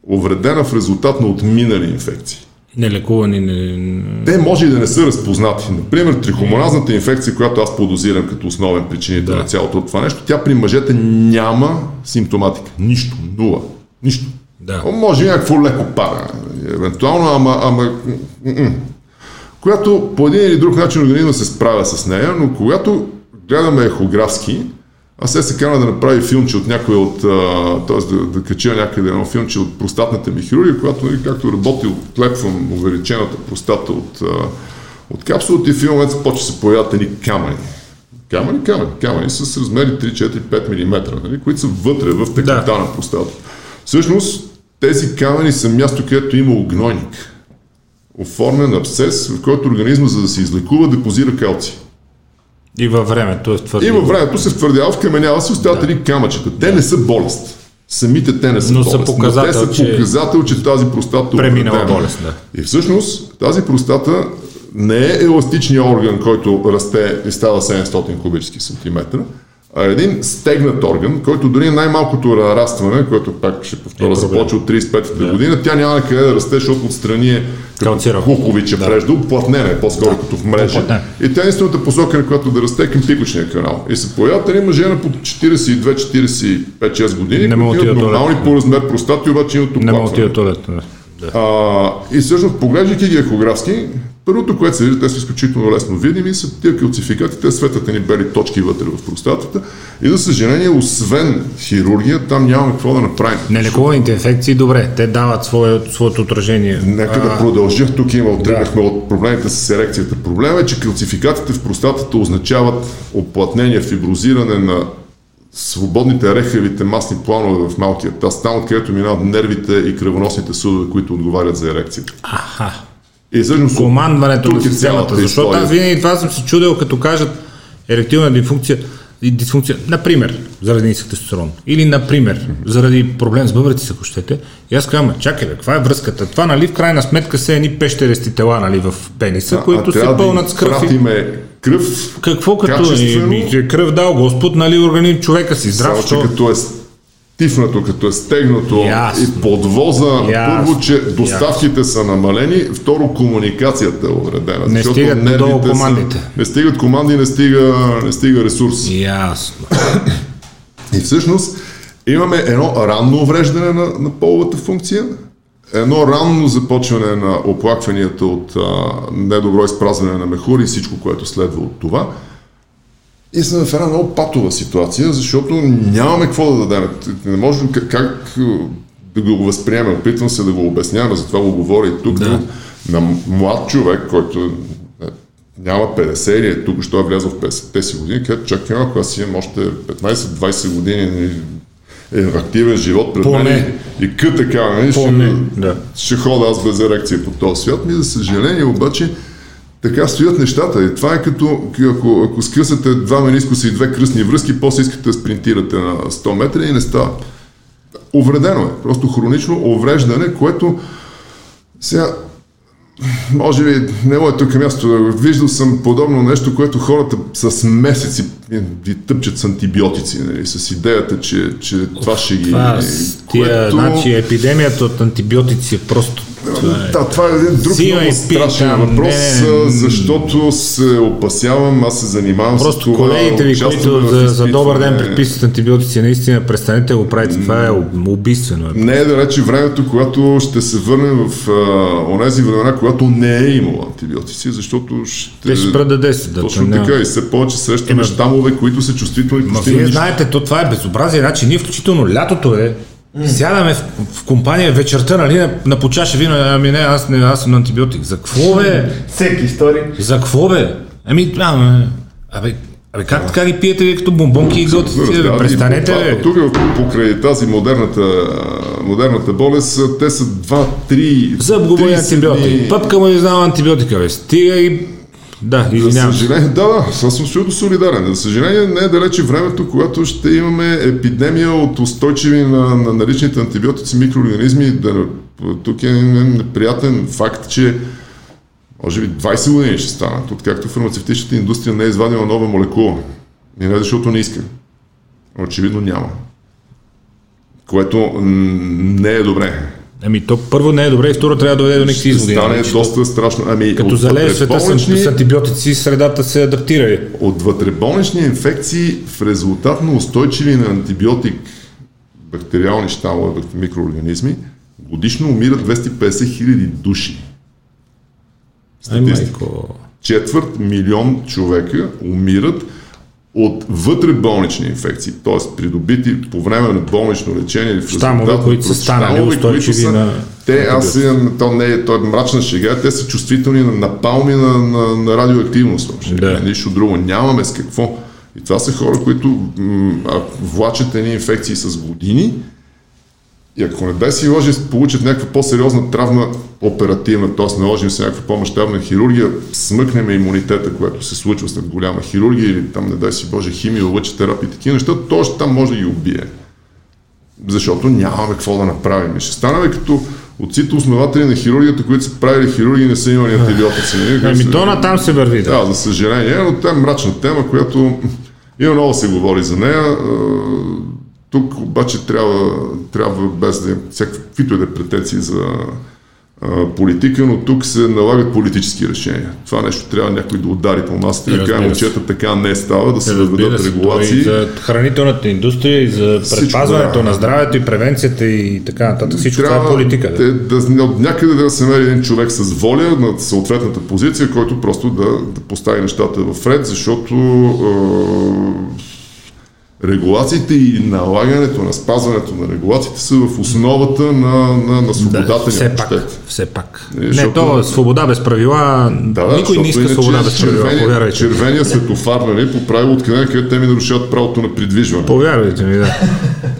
Увредена в резултат на отминали инфекции. Нелекувани, не... Те може и да не са разпознати. Например, трихомоназната инфекция, която аз подозирам като основен причинител Да. на цялото това нещо, тя при мъжете няма симптоматика. Нищо. Нула. Нищо. Да. Може някакво леко пара, евентуално, ама, ама която по един или друг начин организма се справя с нея, но когато гледаме ехографски, аз сега се кана да направи филмче от някой от, т.е. да, да кача някъде едно филмче от простатната ми хирургия, когато, нали, както работи, отклепвам увеличената простата от, а, от капсулата и филмът почва да се появяват едни камъни. Камъни, камъни, камъни с размери 3, 4, 5 мм, нали, които са вътре в тъканта Да. на простата. Всъщност, тези камъни са място, където има огнойник. Оформен абсцес, в който организма, за да се излекува, депозира калци. И във времето е твърде. И във времето се втвърдява, вкаменява се, остават да. едни камъчета. Те не са болест. Самите те не са Но са болест. показател, но те са че- показател, че тази простата е Преминала болест, да. И всъщност тази простата не е еластичният орган, който расте и става 700 кубически сантиметра, а е един стегнат орган, който дори най-малкото нарастване, което пак ще повторя, Е започва от 35-та година, тя няма къде да расте, защото отстрани е Калцирал. Куковича Да. прежда, уплътнена е по-скоро като в мрежа. И тя е единствената посока, на която да расте е към пикличния канал. И се появяват едни мъже на по 42-45-6 години, Не които имат да нормални по размер простати, обаче имат Не мога да оплакване. туалет. Да. Да. А, и всъщност, поглеждайки ги ехографски, първото, което се вижда, те са изключително лесно видими, са тия калцификати, те светят ни бели точки вътре в простатата. И за съжаление, освен хирургия, там нямаме какво да направим. Нелекуваните инфекции, добре, те дават свое, своето отражение. Нека да продължа. Тук има, отръгнахме от проблемите с ерекцията. Проблема е, че калцификатите в простатата означават оплътнение, фиброзиране на свободните рехавите масни планове в малкия таз, там откъдето минават нервите и кръвоносните съдове, които отговарят за ерекцията. Аха. И всъщност Командването на е системата. Защото аз винаги това съм се чудил, като кажат еректилна дисфункция, дисфункция, например, заради нисък тестостерон. Или, например, заради проблем с бъбреци, ако щете. И аз казвам, «Ма, чакай, бе, каква е връзката? Това, нали, в крайна сметка са едни пещерести тела, нали, в пениса, които се пълнат с кръв. пратиме кръв, Какво като ми, кръв дал Господ, нали, организм човека си здрав, само, че като е стифнато, като е стегнато Ясно. и подвоза, Ясно. първо, че доставките са намалени, второ, комуникацията е увредена. Не стигат нервите надолу са- командите. Не стигат команди, не стига, не стига ресурс. Ясно. И всъщност имаме едно ранно увреждане на, на половата функция, едно ранно започване на оплакванията от а, недобро изпразване на мехури и всичко, което следва от това. И сме в една много патова ситуация, защото нямаме какво да дадем. Не можем как, как да го възприемем. Опитвам се да го обяснявам, затова го говоря и тук. Да. На млад човек, който е, няма 50 или е тук, що е влязъл в 50-те си години, където чакай малко, аз имам още 15-20 години нали, е, активен живот пред Поне. мен и, къ така, нали, ще, да. ще хода аз без ерекция по този свят. Ми, за съжаление, обаче, така стоят нещата. И това е като, ако, ако скъсате два менискуса и две кръстни връзки, после искате да спринтирате на 100 метра и не става. Увредено е. Просто хронично увреждане, което сега може би не е тук място. Виждал съм подобно нещо, което хората с месеци ви тъпчат с антибиотици, нали, с идеята, че, че това ще ги... Това тия, значи епидемията от антибиотици е просто да, това е един друг много страшен там, въпрос, не, не, не. защото се опасявам, аз се занимавам Просто с това. колегите ви, които за, за добър ден предписват антибиотици, наистина престанете да го правите. Това е убийствено. Не е далече времето, когато ще се върнем в а, онези времена, когато не е имало антибиотици, защото ще... Те ще спрат да действат. Да, Точно няма. така и все повече срещаме щамове, които са чувствителни Ма вие знаете, то това е безобразие. Значи ние включително лятото е, сядаме в, в компания вечерта, нали, на, на по чаша вино, ами не, аз, не, аз съм на антибиотик. За какво бе? Всеки истории. За какво бе? Ами, а, ме, абе, абе, как така ги пиете вие като бомбонки и да, Престанете, бе. Тук покрай тази модерната, модерната болест, те са 2-3 Зъб го боли антибиотик. Пъпка му издава антибиотика, бе. Стига и... Да, За извинявам. се. съжаление, да, да, аз съм абсолютно солидарен. За съжаление, не е далече времето, когато ще имаме епидемия от устойчиви на, на наличните антибиотици микроорганизми. Да, тук е неприятен факт, че може би 20 години ще станат, откакто фармацевтичната индустрия не е извадила нова молекула. И не защото не иска. Очевидно няма. Което не е добре. Ами то първо не е добре и второ трябва да доведе до някакви изводи. стане нали? доста страшно. Ами, Като от залееш света с, вътrebолнични- с антибиотици, средата се адаптира. От вътреболнични инфекции в резултат на устойчиви на антибиотик бактериални щамове, микроорганизми, годишно умират 250 хиляди души. Статистика. Четвърт милион човека умират от вътреболнични инфекции, т.е. придобити по време на болнично лечение или в Щамове, които са станали устойчиви на Те, аз имам, то не е, то е мрачна шега, те са чувствителни на напалми на, на, на радиоактивност. въобще. Да. Нищо друго. Нямаме с какво. И това са хора, които м, влачат едни инфекции с години и ако не дай си лъжи, получат някаква по-сериозна травма оперативна, т.е. наложим се някаква по-мащабна хирургия, смъкнем имунитета, което се случва след голяма хирургия или там, не дай си Боже, химия, лъчетерапия и такива неща, то още там може да ги убие. Защото нямаме какво да направим. И Ще станаме като отците основатели на хирургията, които са правили хирургии и не са имали антибиотици. нали? Ами то на там се върви. Да. Да, за съжаление, но това е мрачна тема, която има много се говори за нея. Е, Тук обаче трябва, трябва без да всякаквито и да е претенции за а, политика, но тук се налагат политически решения. Това нещо трябва някой да удари по масата и да каже, момчета, така не става, да се въведат регулации. И за хранителната индустрия, и за Всичко, предпазването да. на здравето и превенцията и така нататък. Всичко това е Трябва политика. Да. Те, да, някъде да се намери един човек с воля на съответната позиция, който просто да, да постави нещата в ред, защото е, регулациите и налагането на спазването на регулациите са в основата на, на, на свободата ни. все пак, все пак. Не, Не, защото- то е свобода без правила, Да, да, никой не иска иначе свобода без правила, червения, повярвайте. червения светофар, нали, по правило откъде, къде те ми нарушават правото на придвижване. Повярвайте ми, да.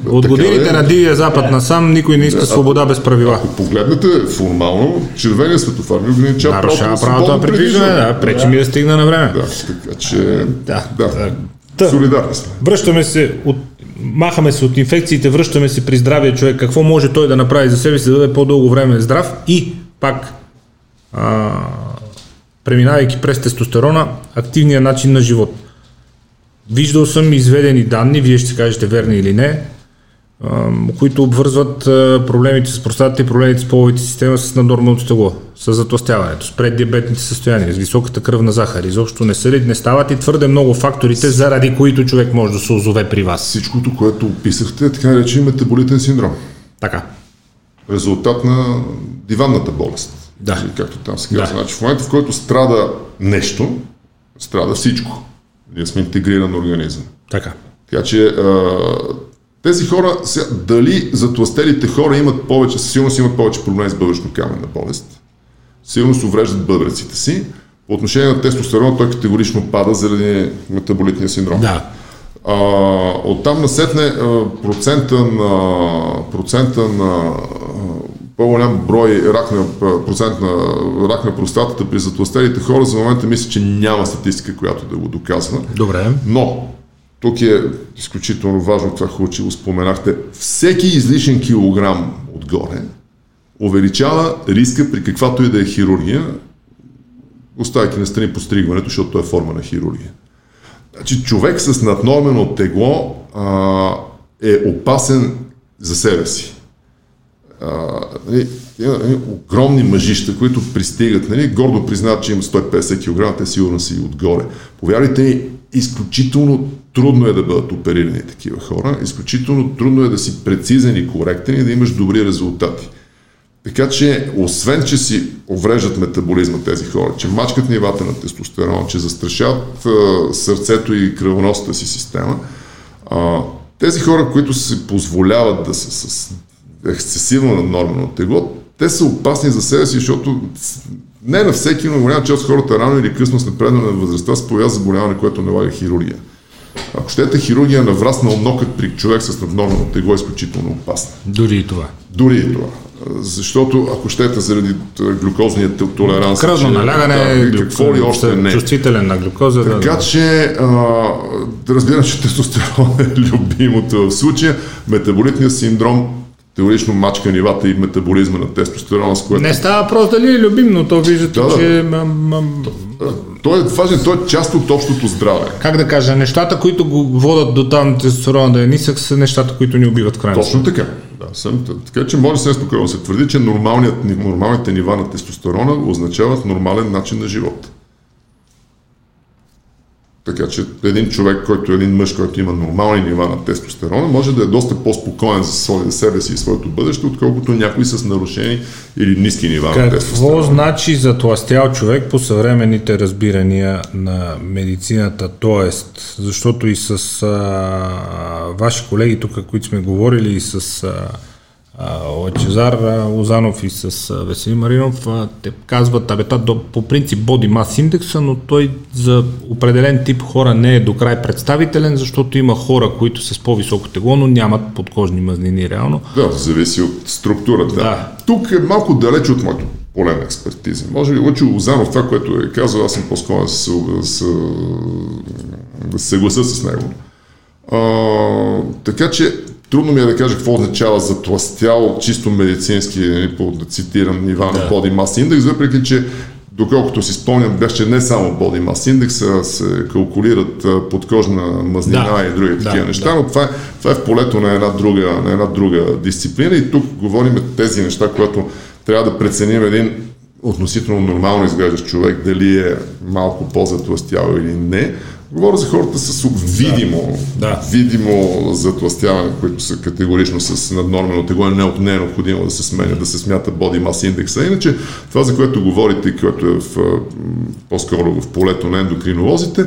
От Така годините е. на Дивия Запад насам никой не иска свобода без правила. Ако погледнете формално, червения светофар ми ограничава правото на придвижване, да, пречи ми да стигна на време. Да, така че... Да. да. Та. Солидарни сме. Връщаме се от махаме се от инфекциите, връщаме се при здравия човек. Какво може той да направи за себе си, да бъде по-дълго време здрав и пак а, преминавайки през тестостерона, активния начин на живот. Виждал съм изведени данни, вие ще кажете верни или не, които обвързват проблемите с простатата и проблемите с половите система с наднормалното тегло, с затластяването, с преддиабетните състояния, с високата кръвна захар. Изобщо не са ли, не стават и твърде много факторите, заради които човек може да се озове при вас. Всичкото, което описахте, е така наречен метаболитен синдром. Така. Резултат на диванната болест. Да. Или както там се казва. Да. Значи в момента, в който страда нещо, страда всичко. Ние сме интегриран организъм. Така. Така че тези хора, сега, дали затластелите хора имат повече, със сигурност имат повече проблеми с бъбречно-каменна болест, сигурно се увреждат бъбреците си. По отношение на тестостерона, той категорично пада заради метаболитния синдром. Да. А, оттам насетне процента на, процента на по-голям брой рак на, процент на рак на простатата при затластелите хора, за момента мисля, че няма статистика, която да го доказва. Добре. Но, тук е изключително важно това хубаво, че го споменахте. Всеки излишен килограм отгоре увеличава риска при каквато и да е хирургия, оставяйки на страни постригването, защото то е форма на хирургия. Значи човек с наднормено тегло а, е опасен за себе си. А, нали, нали, огромни мъжища, които пристигат, нали, гордо признават, че имат 150 кг, те сигурно са и отгоре. Повярвайте ми, изключително трудно е да бъдат оперирани такива хора, изключително трудно е да си прецизен и коректен и да имаш добри резултати. Така че, освен, че си увреждат метаболизма тези хора, че мачкат нивата на тестостерон, че застрашават а, сърцето и кръвоносната си система, а, тези хора, които се позволяват да са с ексцесивно наднормено тегло, те са опасни за себе си, защото не на всеки, но голяма част от хората рано или късно с напредване на възрастта се появява заболяване, което налага хирургия. Ако щете хирургия на враснал нокът при човек с наднормално тегло е изключително опасна. Дори и това. Дори и това. Защото ако щете заради глюкозния толеранс, Кръвно налягане, да, какво ли още не. Чувствителен на глюкоза. Така да, че, а, разбирам, че тестостерон е любимото в случая. Метаболитният синдром теорично мачка нивата и метаболизма на тестостерона, с което... Не става въпрос дали е любим, но то виждате, Да, да. че... М- Той е важен, той е част от общото здраве. как да кажа, нещата, които го водят до там тестостерона да е нисък, са нещата, които ни убиват в крайна Точно така. Да, съм, така че може също спокойно се твърди, че нормалните нива на тестостерона означават нормален начин на живот. Така че един човек, който е един мъж, който има нормални нива на тестостерона, може да е доста по-спокоен за, себе си и своето бъдеще, отколкото някой с нарушени или ниски нива на Какво тестостерона. значи затластял човек по съвременните разбирания на медицината? Тоест, защото и с а, ваши колеги тук, които сме говорили, и с а, Лачезар Лозанов и с Веселин Маринов, те казват, абе, по принцип body mass индекса, но той за определен тип хора не е до край представителен, защото има хора, които са с по-високо тегло, но нямат подкожни мазнини реално. Да, зависи от структурата. Да. Тук е малко далеч от моето поле на експертиза. Може би Лъчо Лозанов, това, което е казал, аз съм по-склонен да се, с, да се съгласа с него. А, така че трудно ми е да кажа какво означава затластял чисто медицински, нали, по да цитирам нива на body mass index, въпреки че доколкото си спомням, беше не само body mass index, а се калкулират подкожна мазнина Да. и други Да, такива неща, да. но това е, това е в полето на една, друга, на една друга дисциплина и тук говорим тези неща, които трябва да преценим един относително нормално изглеждащ човек, дали е малко по-затластял или не. Говоря за хората с видимо, Да. видимо затластяване, които са категорично с наднормено тегло, не, не е необходимо да се сменя, да се смята body mass индекса. Иначе това, за което говорите, което е в, по-скоро в полето на ендокринолозите,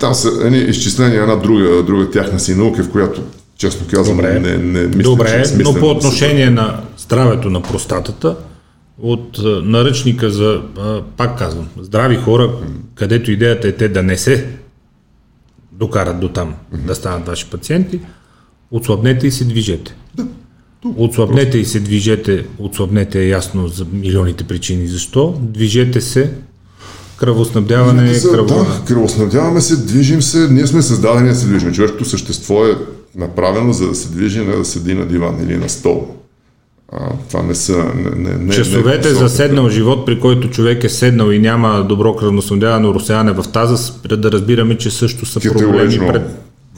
там са едни изчисления, една друга, друга тяхна си наука, в която, честно казвам, Добре. не, не мисля, че Добре, е смислено но по отношение на здравето на простатата, от а, наръчника за, а, пак казвам, здрави хора, където идеята е те да не се докарат до там, да станат ваши пациенти, отслабнете и се движете. Отслабнете и се движете, отслабнете е ясно за милионите причини. Защо? Движете се, кръвоснабдяване, За- кръво... Да, кръвоснабдяваме се, движим се, ние сме създадени да се движим. Човешкото същество е направено за да се движи, не да седи на диван или на стол. А, това не са... Не, не, Часовете не, за седнал живот, при който човек е седнал и няма добро кръвноснабдяване, уросяване в таза, да разбираме, че също са проблеми пред...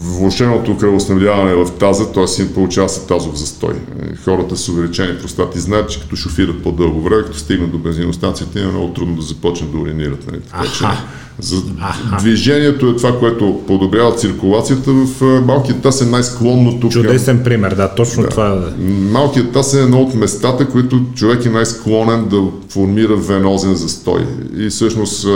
Влошеното кръвоснабдяване в таза, т.е. си получава се тазов застой. Е, Хората с увеличени простати знаят, че като шофират по-дълго време, като стигнат до бензиностанцията, им е много трудно да започнат да уринират. Нали? Така, че, за, движението е това, което подобрява циркулацията в е, малкият таз е най-склонно тук. Чудесен пример, да, точно да. това е. Малкият таз е едно от местата, които човек е най-склонен да формира венозен застой. И всъщност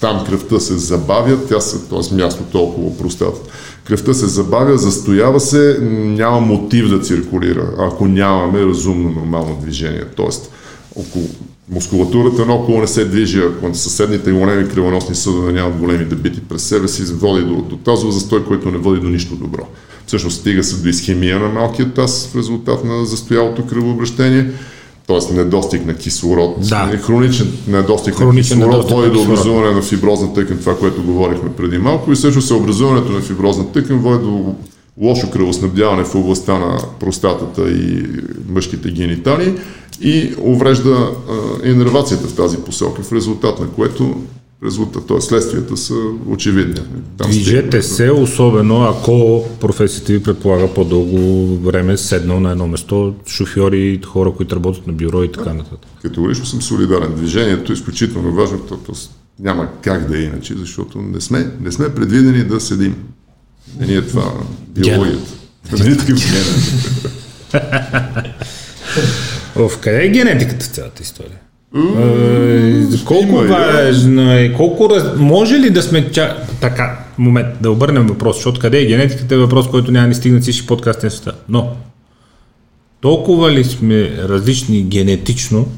там кръвта се забавя, тя се, т.е. мястото около простата. Кръвта се забавя, застоява се, няма мотив да циркулира, ако нямаме разумно нормално движение. Тоест, около мускулатурата наоколо не се движи, ако съседните големи кръвоносни съдове нямат големи дебити през себе си, води до, до тазов застой, който не води до нищо добро. Всъщност стига се до изхемия на малкия таз в резултат на застоялото кръвообращение, т.е. недостиг на кислород. Да. Хроничен недостиг Хроничен на кислород води до образуване на фиброзна тъкан, това, което говорихме преди малко. И всъщност образуването на фиброзна тъкан води до лошо кръвоснабдяване в областта на простатата и мъжките гениталии и уврежда инервацията в тази посока, в резултат на което резултат, т.е. следствията са очевидни. Там Движете се, особено ако професията ви предполага по-дълго време седнал на едно место, шофьори, хора, които работят на бюро и така нататък. Категорично съм солидарен. Движението е изключително важно, защото няма как да е иначе, защото не сме, не сме предвидени да седим. Не ни е това биологията. Не е такъв В къде е генетиката цялата история? Uh, колко важно е, колко раз... може ли да сме ча... така, момент, да обърнем въпрос, защото къде е генетиката е въпрос, който няма ни стигнат всички подкасти на света. Но, толкова ли сме различни генетично,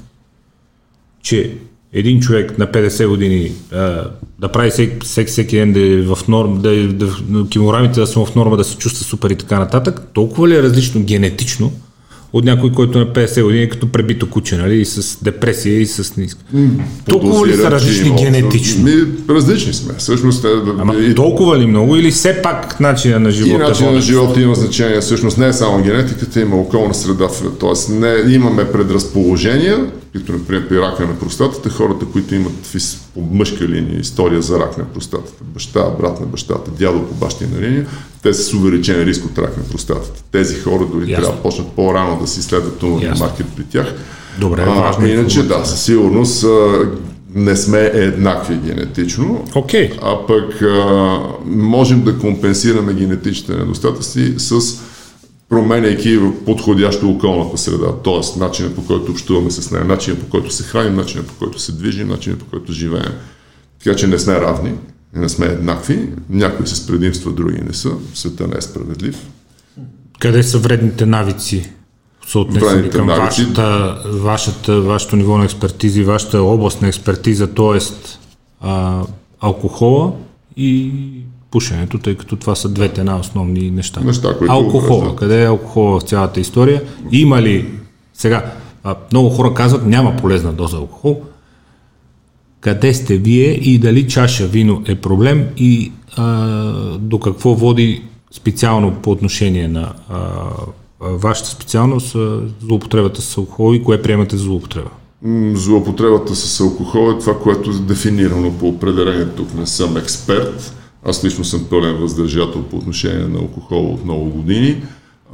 че един човек на 50 години а, да прави всеки, всеки, всеки ден да е в норм, да, е, да, килограмите да са в норма, да се чувства супер и така нататък, толкова ли е различно генетично, от някой, който на 50 години е като пребито куче, нали, и с депресия и с ниска. Толкова ли са различни генетично? Ми, различни сме. Всъщност, Ама и, толкова ли много или все пак начина на живота? И начина на живота има значение. Всъщност не е само генетиката, има околна среда. Тоест не, имаме предразположения, като например при рака на простатата, хората, които имат по мъжка линия история за рак на простатата, баща, брат на бащата, дядо по бащина линия, те са с увеличен риск от рак на простатата. Тези хора дори Ясно. трябва да почнат по-рано да си следват туморния маркер при тях. Добре, а, важно Иначе да, със сигурност не сме еднакви генетично, okay. а пък а, можем да компенсираме генетичните недостатъци с променяйки подходящо околната среда, т.е. начинът по който общуваме с нея, начинът по който се храним, начинът по който се движим, начинът по който живеем. Така че не сме равни, не сме еднакви, някои с предимства, други не са, света не е справедлив. Къде са вредните навици? съотнесени към навици. вашата, вашата, вашето ниво на експертиза и вашата област на експертиза, т.е. алкохола и пушенето, тъй като това са двете най-основни неща. неща които алкохола. Да. Къде е алкохола в цялата история? Има ли сега, а, много хора казват, няма полезна доза алкохол. Къде сте вие и дали чаша вино е проблем и а, до какво води специално по отношение на а, вашата специалност злоупотребата с алкохол и кое приемате за злоупотреба? Злоупотребата с алкохол е това, което е дефинирано по определение. Тук не съм експерт аз лично съм пълен въздържател по отношение на алкохол от много години.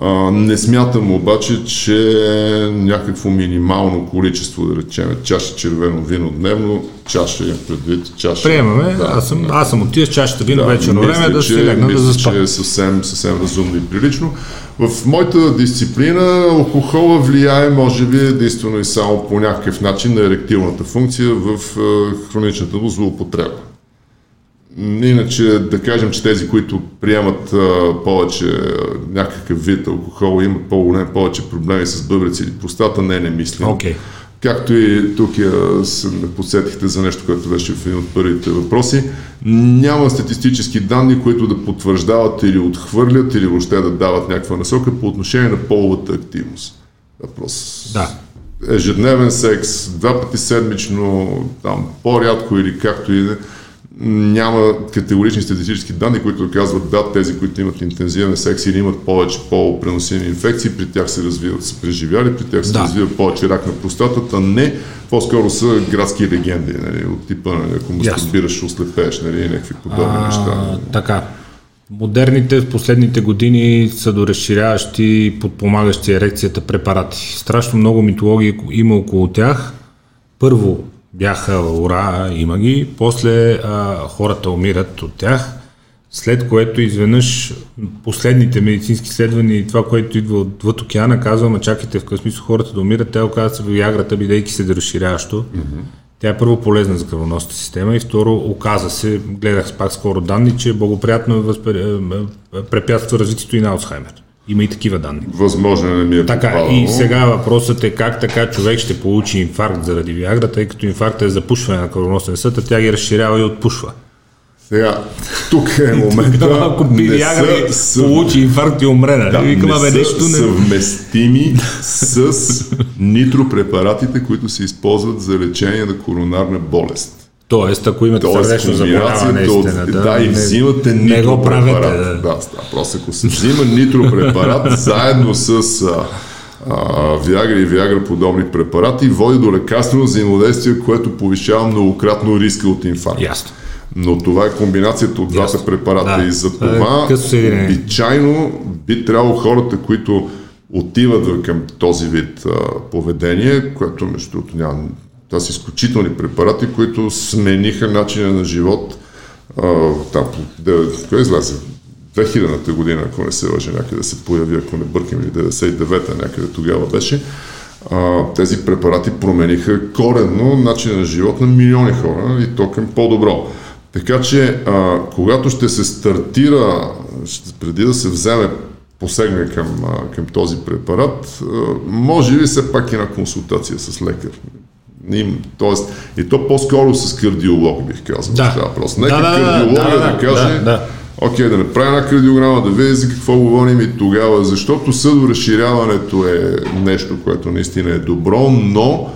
А, не смятам обаче, че някакво минимално количество, да речем, чаша червено вино дневно, чаша имам предвид, чаша... Приемаме, да, аз, съм, да. аз съм от тия чашата вино да, вече на време да си легна да заспа. че е съвсем, съвсем разумно и прилично. В моята дисциплина алкохола влияе, може би, единствено и само по някакъв начин на еректилната функция в хроничната му злоупотреба. Иначе да кажем, че тези, които приемат а, повече а, някакъв вид алкохол, имат по-голем повече проблеми с бъбреци или простата, не, не мисля. Okay. Както и тук я, се подсетихте за нещо, което беше в един от първите въпроси, няма статистически данни, които да потвърждават или отхвърлят, или въобще да дават някаква насока по отношение на половата активност. Въпрос. Да. Ежедневен секс, два пъти седмично, там по-рядко или както и да няма категорични статистически данни, които казват да, тези, които имат интензивен секс или имат повече по-преносими инфекции, при тях се развиват, са преживяли, при тях се да. развива повече рак на простатата, не, по-скоро са градски легенди, нали, от типа, нали, ако мастурбираш, ослепееш, нали, някакви подобни а, неща. Така. Модерните в последните години са доразширяващи и подпомагащи ерекцията препарати. Страшно много митологии има около тях. Първо, бяха ура, има ги, после а, хората умират от тях, след което изведнъж последните медицински изследвания и това, което идва отвъд океана, казва, ма чакайте в какъв смисъл хората да умират, те оказват се в яграта, бидейки се да разширяващо. Mm-hmm. Тя е първо полезна за кръвоносната система и второ оказа се, гледах пак скоро данни, че благоприятно възпре... препятства развитието и на Алцхаймер. Има и такива данни. Възможно не ми е Така, попадало. и сега въпросът е как така човек ще получи инфаркт заради Виагра, тъй като инфаркт е запушване на кръвоносен съд, а тя ги разширява и отпушва. Сега, тук е момента. Ако пи Виагра съв... получи инфаркт и умре, нали? Да, Викам, не са нещо не... съвместими с нитропрепаратите, които се използват за лечение на коронарна болест. Тоест, ако имате сърдечно заболяване, наистина, да, да, и взимате не го правете, да. да. Просто ако се взима нитропрепарат заедно с а, Виагра и Виагра подобни препарати води до лекарствено взаимодействие, което повишава многократно риска от инфаркт. Ясно. Но това е комбинацията от двата препарата Да. и за Това е това съединение. обичайно би трябвало хората, които отиват към този вид а, поведение, което между другото няма. Това са изключителни препарати, които смениха начина на живот. А, там, да, кой излезе? 2000-та година, ако не се лъжа, някъде се появи, ако не бъркам, или 99-та, някъде тогава беше. А, тези препарати промениха коренно начина на живот на милиони хора и то към по-добро. Така че, а, когато ще се стартира, ще, преди да се вземе посегне към, към този препарат, може би все пак една консултация с лекар. Им, тоест, и то по-скоро с кардиолог, бих казал. Да. Това въпрос. Нека Да, да, да, кардиолога да, да, да, каже, да, да. окей, да направи една кардиограма, да види за какво говорим и тогава, защото съдоразширяването е нещо, което наистина е добро, но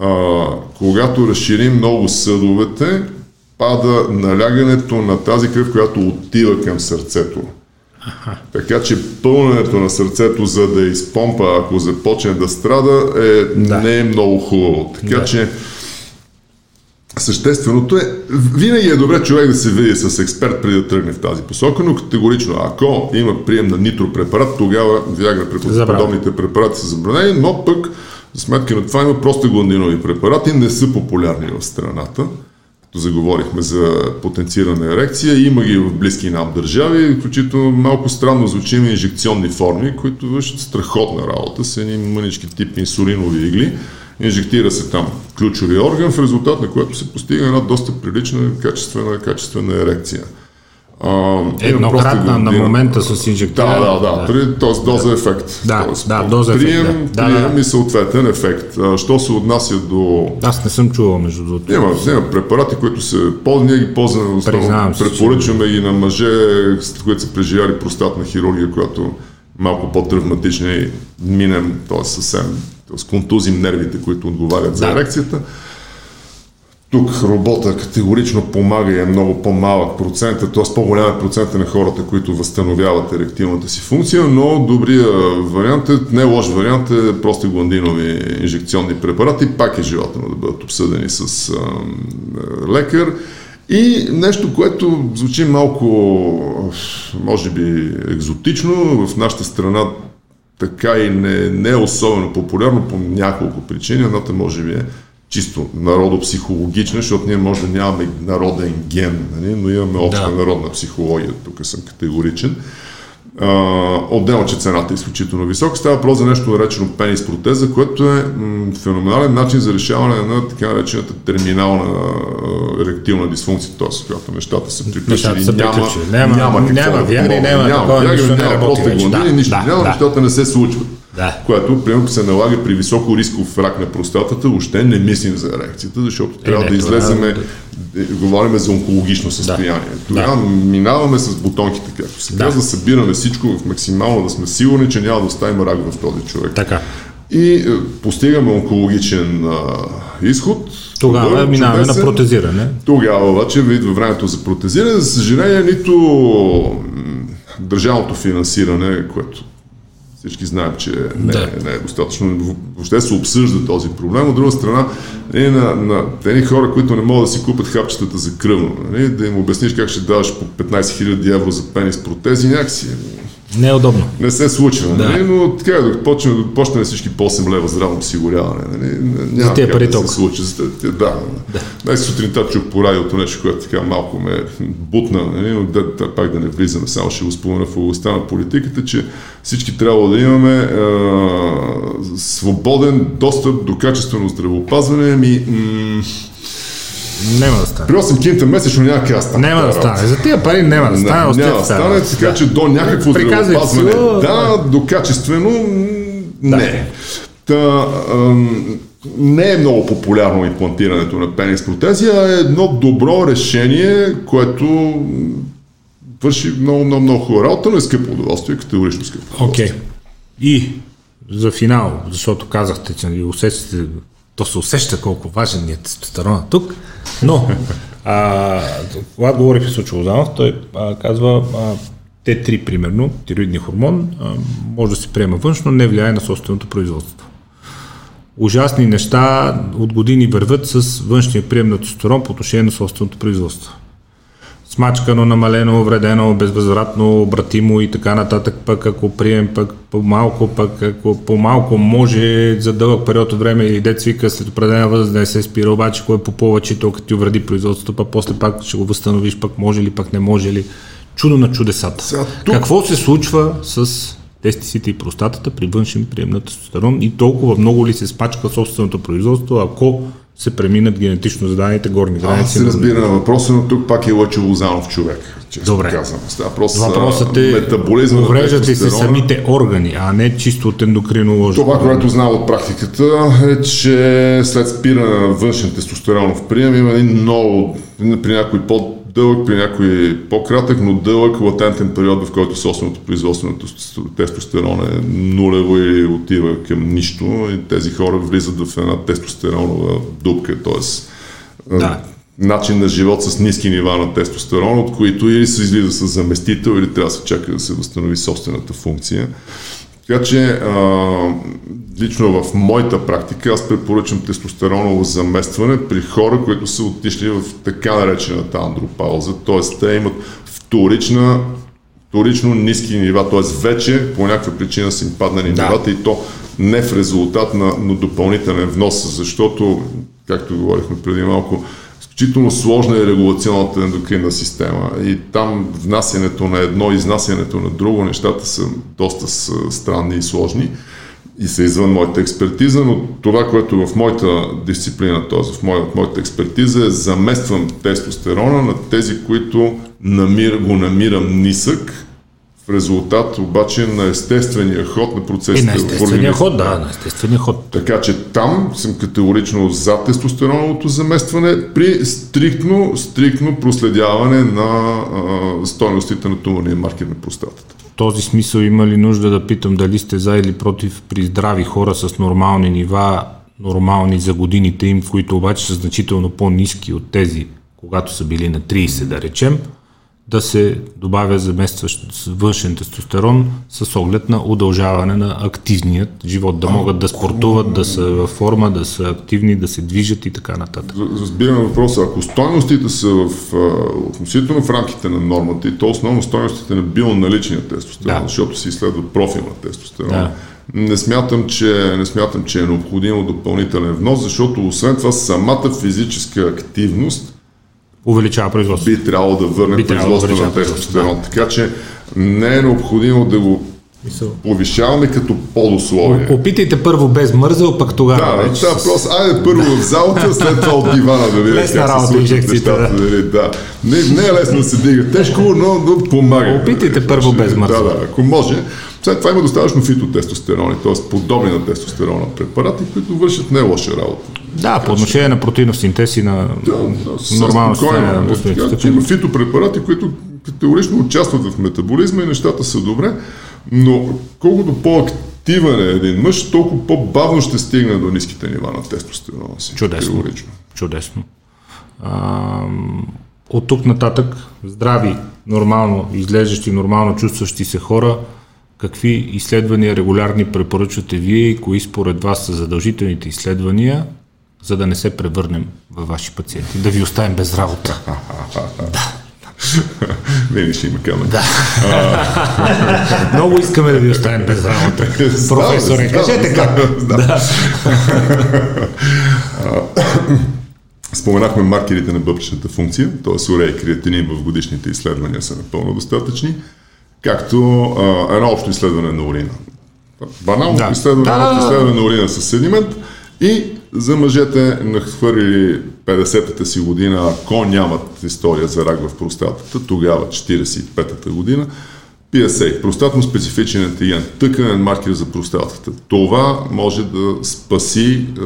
а, когато разширим много съдовете, пада налягането на тази кръв, която отива към сърцето. Така че пълненето на сърцето, за да изпомпа, ако започне да страда, е, Да. не е много хубаво. Така Да. че същественото е, винаги е добре човек да се види с експерт преди да тръгне в тази посока, но категорично, ако има прием на нитропрепарат, тогава Виагра подобните препарати са забранени, но пък за сметка на това има простагландинови препарати, не са популярни в страната. Заговорихме за потенцирана ерекция, има ги в близки нам държави, включително малко странно звучи има инжекционни форми, които вършат страхотна работа с едни мънички тип инсулинови игли. Инжектира се там ключови орган, в резултат на което се постига една доста прилична, качествена, качествена ерекция. А, Еднократна на момента с инжектиране. да, да, да. При, т.е. доза ефект. Да, Тоест, да, доза ефект, Прием, да. Да, прием да. и съответен ефект. А, Що се отнася до... Аз не съм чувал между другото. Има, има препарати, които се ползват, ние ги ползваме основно. Препоръчваме ги на мъже, които са преживяли простатна хирургия, която малко по-травматична и минем, т.е. съвсем, т.е. контузим нервите, които отговарят за Да. ерекцията. Тук робота категорично помага и е много по-малък процент, т.е. по-голям е процент на хората, които възстановяват еректилната си функция, но добрия вариант е, не лош вариант е просто гландинови инжекционни препарати, пак е желателно да бъдат обсъдени с а, лекар. И нещо, което звучи малко, може би, екзотично, в нашата страна така и не, не е особено популярно по няколко причини. Едната може би е чисто народопсихологична, защото ние може да нямаме народен ген, нали, но имаме обща Да. народна психология, тук съм категоричен. Отделно, че цената е изключително висока. Става въпрос за нещо наречено пенис протеза, което е феноменален начин за решаване на така наречената терминална еректилна дисфункция, т.е. когато нещата са приключили. Нещата няма, приключили. Няма- няма, няма да Виагра и помогне. няма такова, нищо не няма работи просто вече. Да, нищо да, няма, да. нещата не се случват. Да. Което, примерно, се налага при високо рисков рак на простатата, въобще не мислим за ерекцията, защото трябва не, да излеземе, е, говорим за онкологично състояние. Тогава минаваме с бутонките, както се Да. казва, събираме всичко в максимално да сме сигурни, че няма да оставим рак в този човек. Така. И е, постигаме онкологичен а, изход. Тогава Добър, минаваме на чудесен. протезиране. Тогава обаче идва времето за протезиране. За съжаление, нито държавното финансиране, което всички знаем, че не, Да. е, не е достатъчно. Въобще се обсъжда този проблем. От друга страна, е на, на тези хора, които не могат да си купят хапчетата за кръвно, нали, да им обясниш как ще даваш по 15 000 евро за пенис протези, някакси Не е удобно. не се случва, Да. нали? но така да почнем да почнем всички по 8 лева здравно осигуряване. Нали? Няма тия как пари да се случи. За те- да. да. Днес сутринта чух по радиото нещо, което така малко ме бутна, нали? но да, да, пак да не влизаме, само ще го спомена в областта на политиката, че всички трябва да имаме а, свободен достъп до качествено здравеопазване. Ами, м- Няма да стане. при 8 кинта месечно няма как да стане. Няма да стане. За тия пари няма да стане. Няма да стане, така че до някакво здравеопазване. Да, до качествено не. Та, ам, не е много популярно имплантирането на пенис протези, а е едно добро решение, което върши много, много, много хубава работа, но е скъпо удоволствие, категорично скъпо. Окей. И за финал, защото казахте, че усетите, то се усеща колко важен е тестостерона тук, но а, когато говорих с Лозанов, той а, казва, а, Т3, примерно, тироидния хормон, може да се приема външно, не влияе на собственото производство. Ужасни неща от години върват с външния прием на тестостерон по отношение на собственото производство смачкано, намалено, вредено, безвъзвратно, обратимо и така нататък, пък ако прием пък по-малко, пък ако по-малко може за дълъг период от време или дет свика след определена възраст да не се спира, обаче кое по повече, то като ти увреди производството, пък после пак ще го възстановиш, пък може ли, пък не може ли. Чудо на чудесата. Сега, тук... Какво се случва с тестисите и простатата при външен прием на тестостерон и толкова много ли се спачка собственото производство, ако се преминат генетично заданите горни граници. Аз се разбира на въпроса, но тук пак е Лъчо Лозанов човек. Добре. Казвам. Въпрос, Въпросът е, метаболизма увреждат ли се самите органи, а не чисто от ендокринолога. Това, което знам от практиката е, че след спиране на външен тестостеронов прием има един много, при някой по дълъг, при някой по-кратък, но дълъг латентен период, в който собственото производство на тестостерон е нулево или отива към нищо и тези хора влизат в една тестостеронова дупка, т.е. Да. начин на живот с ниски нива на тестостерон, от които или се излиза с заместител, или трябва да се чака да се възстанови собствената функция. Така че а, лично в моята практика аз препоръчам тестостероново заместване при хора, които са отишли в така наречената андропауза, т.е. те имат вторична, вторично ниски нива, т.е. вече по някаква причина са им паднали да. нивата и то не в резултат на, на допълнителен внос, защото, както говорихме преди малко, изключително сложна е регулационната ендокринна система и там внасянето на едно, изнасянето на друго, нещата са доста странни и сложни и са извън моята експертиза, но това, което в моята дисциплина, т.е. в моята, моята експертиза е замествам тестостерона на тези, които намир, го намирам нисък, в резултат обаче на естествения ход на процесите. И на естествения ход, да, на естествения ход. Така че там съм категорично за тестостероновото заместване при стриктно, стриктно проследяване на а, стойностите на туморния маркер на простатата. В този смисъл има ли нужда да питам дали сте за или против при здрави хора с нормални нива, нормални за годините им, които обаче са значително по-низки от тези, когато са били на 30, да речем, да се добавя заместващ външен тестостерон с оглед на удължаване на активният живот, да могат да спортуват, да са във форма, да са активни, да се движат и така нататък. Разбирам въпроса. Ако стойностите са в, относително в рамките на нормата и то основно стойностите на бионаличния тестостерон, да. защото се изследва профил на тестостерон, да. Не смятам, че, не смятам, че е необходимо допълнителен внос, защото освен това самата физическа активност увеличава производството. Би трябвало да върне производството да на тестостерон. Да. Така че не е необходимо да го повишаваме като подусловие. Опитайте първо без мързел, пък тогава. Да, вече. да, просто айде първо в залата, след това от дивана да видим как се случват нещата. Да. Нали, да. Не, не е лесно да се дига тежко, но, но помага. Опитайте първо без мързел. Да, да, ако може. След това има достатъчно фитотестостерони, т.е. подобни на тестостерона препарати, които вършат не лоша работа. Да, по отношение на протеинов синтез и на да, нормално състояние на Има фитопрепарати, които теорично участват в метаболизма и нещата са добре, но колкото по-активен е един мъж, толкова по-бавно ще стигне до ниските нива на тестостерона си. Чудесно. Теорично. Чудесно. А, от тук нататък здрави, нормално изглеждащи, нормално чувстващи се хора какви изследвания регулярни препоръчвате вие и кои според вас са задължителните изследвания, за да не се превърнем във ваши пациенти, да ви оставим без работа. да. Винаги ще има камера. Да. Много искаме да ви оставим без работа. Професоре, кажете как. Да. Споменахме маркерите на бъбречната функция, т.е. урея и креатинин в годишните изследвания са напълно достатъчни както а, едно общо изследване на урина. Банално да. изследване, да, да, да. изследване на урина с седимент и за мъжете нахвърлили 50-та си година, ако нямат история за рак в простатата, тогава 45-та година, PSA, простатно специфичен антиген, тъканен маркер за простатата. Това може да спаси е,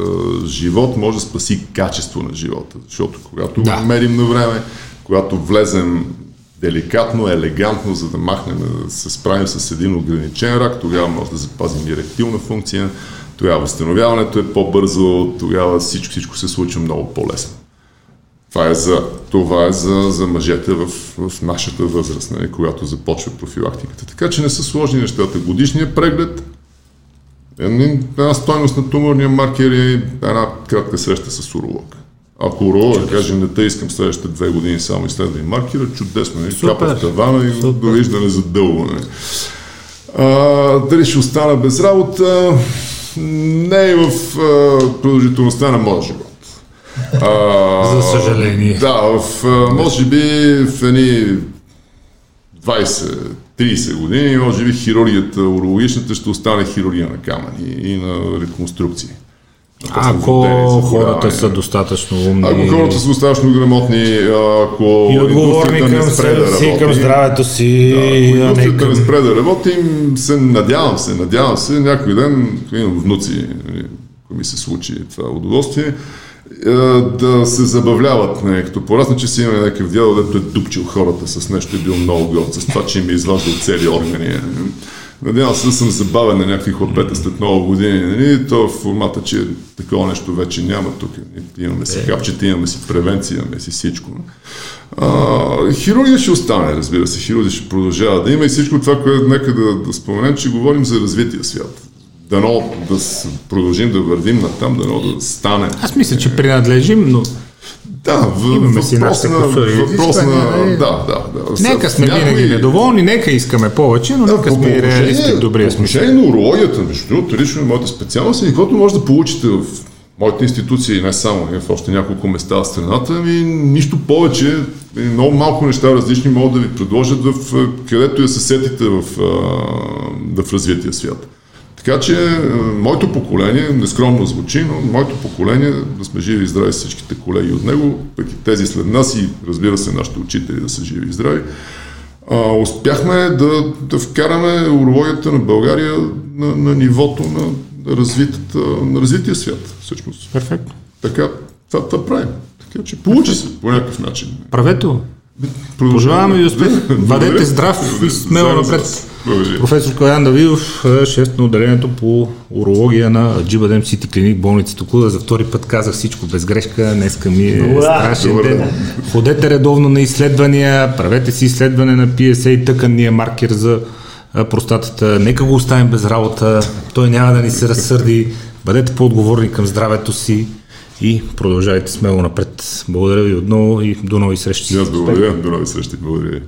живот, може да спаси качество на живота, защото когато да. го мерим на време, когато влезем деликатно, елегантно, за да махнем, да се справим с един ограничен рак, тогава може да запазим еректилна функция, тогава възстановяването е по-бързо, тогава всичко, всичко се случва много по-лесно. Това е за, това е за, за мъжете в, в нашата възраст, не, когато започва профилактиката. Така че не са сложни нещата. Годишният преглед, една стойност на туморния маркер е една кратка среща с уролог. Ако уролога каже, не те искам следващите две години само изследвай маркера, чудесно, е, капа в тавана и Супер. довиждане за дълго. Не. А, дали ще остана без работа? Не е в а, продължителността на моя живот. А, За съжаление. Да, в, може би в едни 20-30 години, може би хирургията, урологичната ще остане хирургия на камъни и на реконструкции. Ако хората са достатъчно умни. Ако хората са достатъчно грамотни, ако и отговорни към, не спре да работи, към здравето си. Да, ако индустрията не спре да работим, се надявам се, надявам се, някой ден, имам внуци, ако ми се случи това удоволствие, да се забавляват, не, като порасна, че си имаме някакъв дядо, дето е дупчил хората с нещо и бил много горд, с това, че им е изваждал цели органи. Надявам се да съм забавен на някакви хлопета след много години. Нали? То в формата, че такова нещо вече няма тук. Имаме си е. хапчета, имаме си превенция, имаме си всичко. А, хирургия ще остане, разбира се. Хирургия ще продължава да има и всичко това, което нека да, да споменем, че говорим за развития свят дано да продължим да вървим на там, дано да стане. Аз мисля, че принадлежим, но да, в, Имаме си въпрос на, въпрос на, нали? да, да, да. Нека сме някои... винаги недоволни, нека искаме повече, но да, нека сме реалисти в добрия смисъл. По на урологията, между другото, лично моята специалност и каквото може да получите в моите институции, не само, в още няколко места в страната, ми нищо повече, много малко неща различни могат да ви предложат в където я се сетите в, в развития свят. Така че е, моето поколение, нескромно звучи, но моето поколение, да сме живи и здрави всичките колеги от него, пък и тези след нас и разбира се нашите учители да са живи и здрави, а, успяхме да, да вкараме урологията на България на, на нивото на, на развития свят, всъщност. Перфектно. Така, това, това правим. Така че получи се по някакъв начин. Правете го. Пожелаваме ви успех. Бъдете здрав и смело напред. Професор Калян Давидов, шеф на отделението по урология на Джибадем Сити Клиник, болница Токуда. За втори път казах всичко без грешка. Днеска ми е страшен ден. Ходете редовно на изследвания, правете си изследване на PSA и тъканния маркер за простатата. Нека го оставим без работа. Той няма да ни се разсърди. Бъдете по-отговорни към здравето си и продължавайте смело напред. Благодаря ви отново и до нови срещи. Аз благодаря. До нови срещи. Благодаря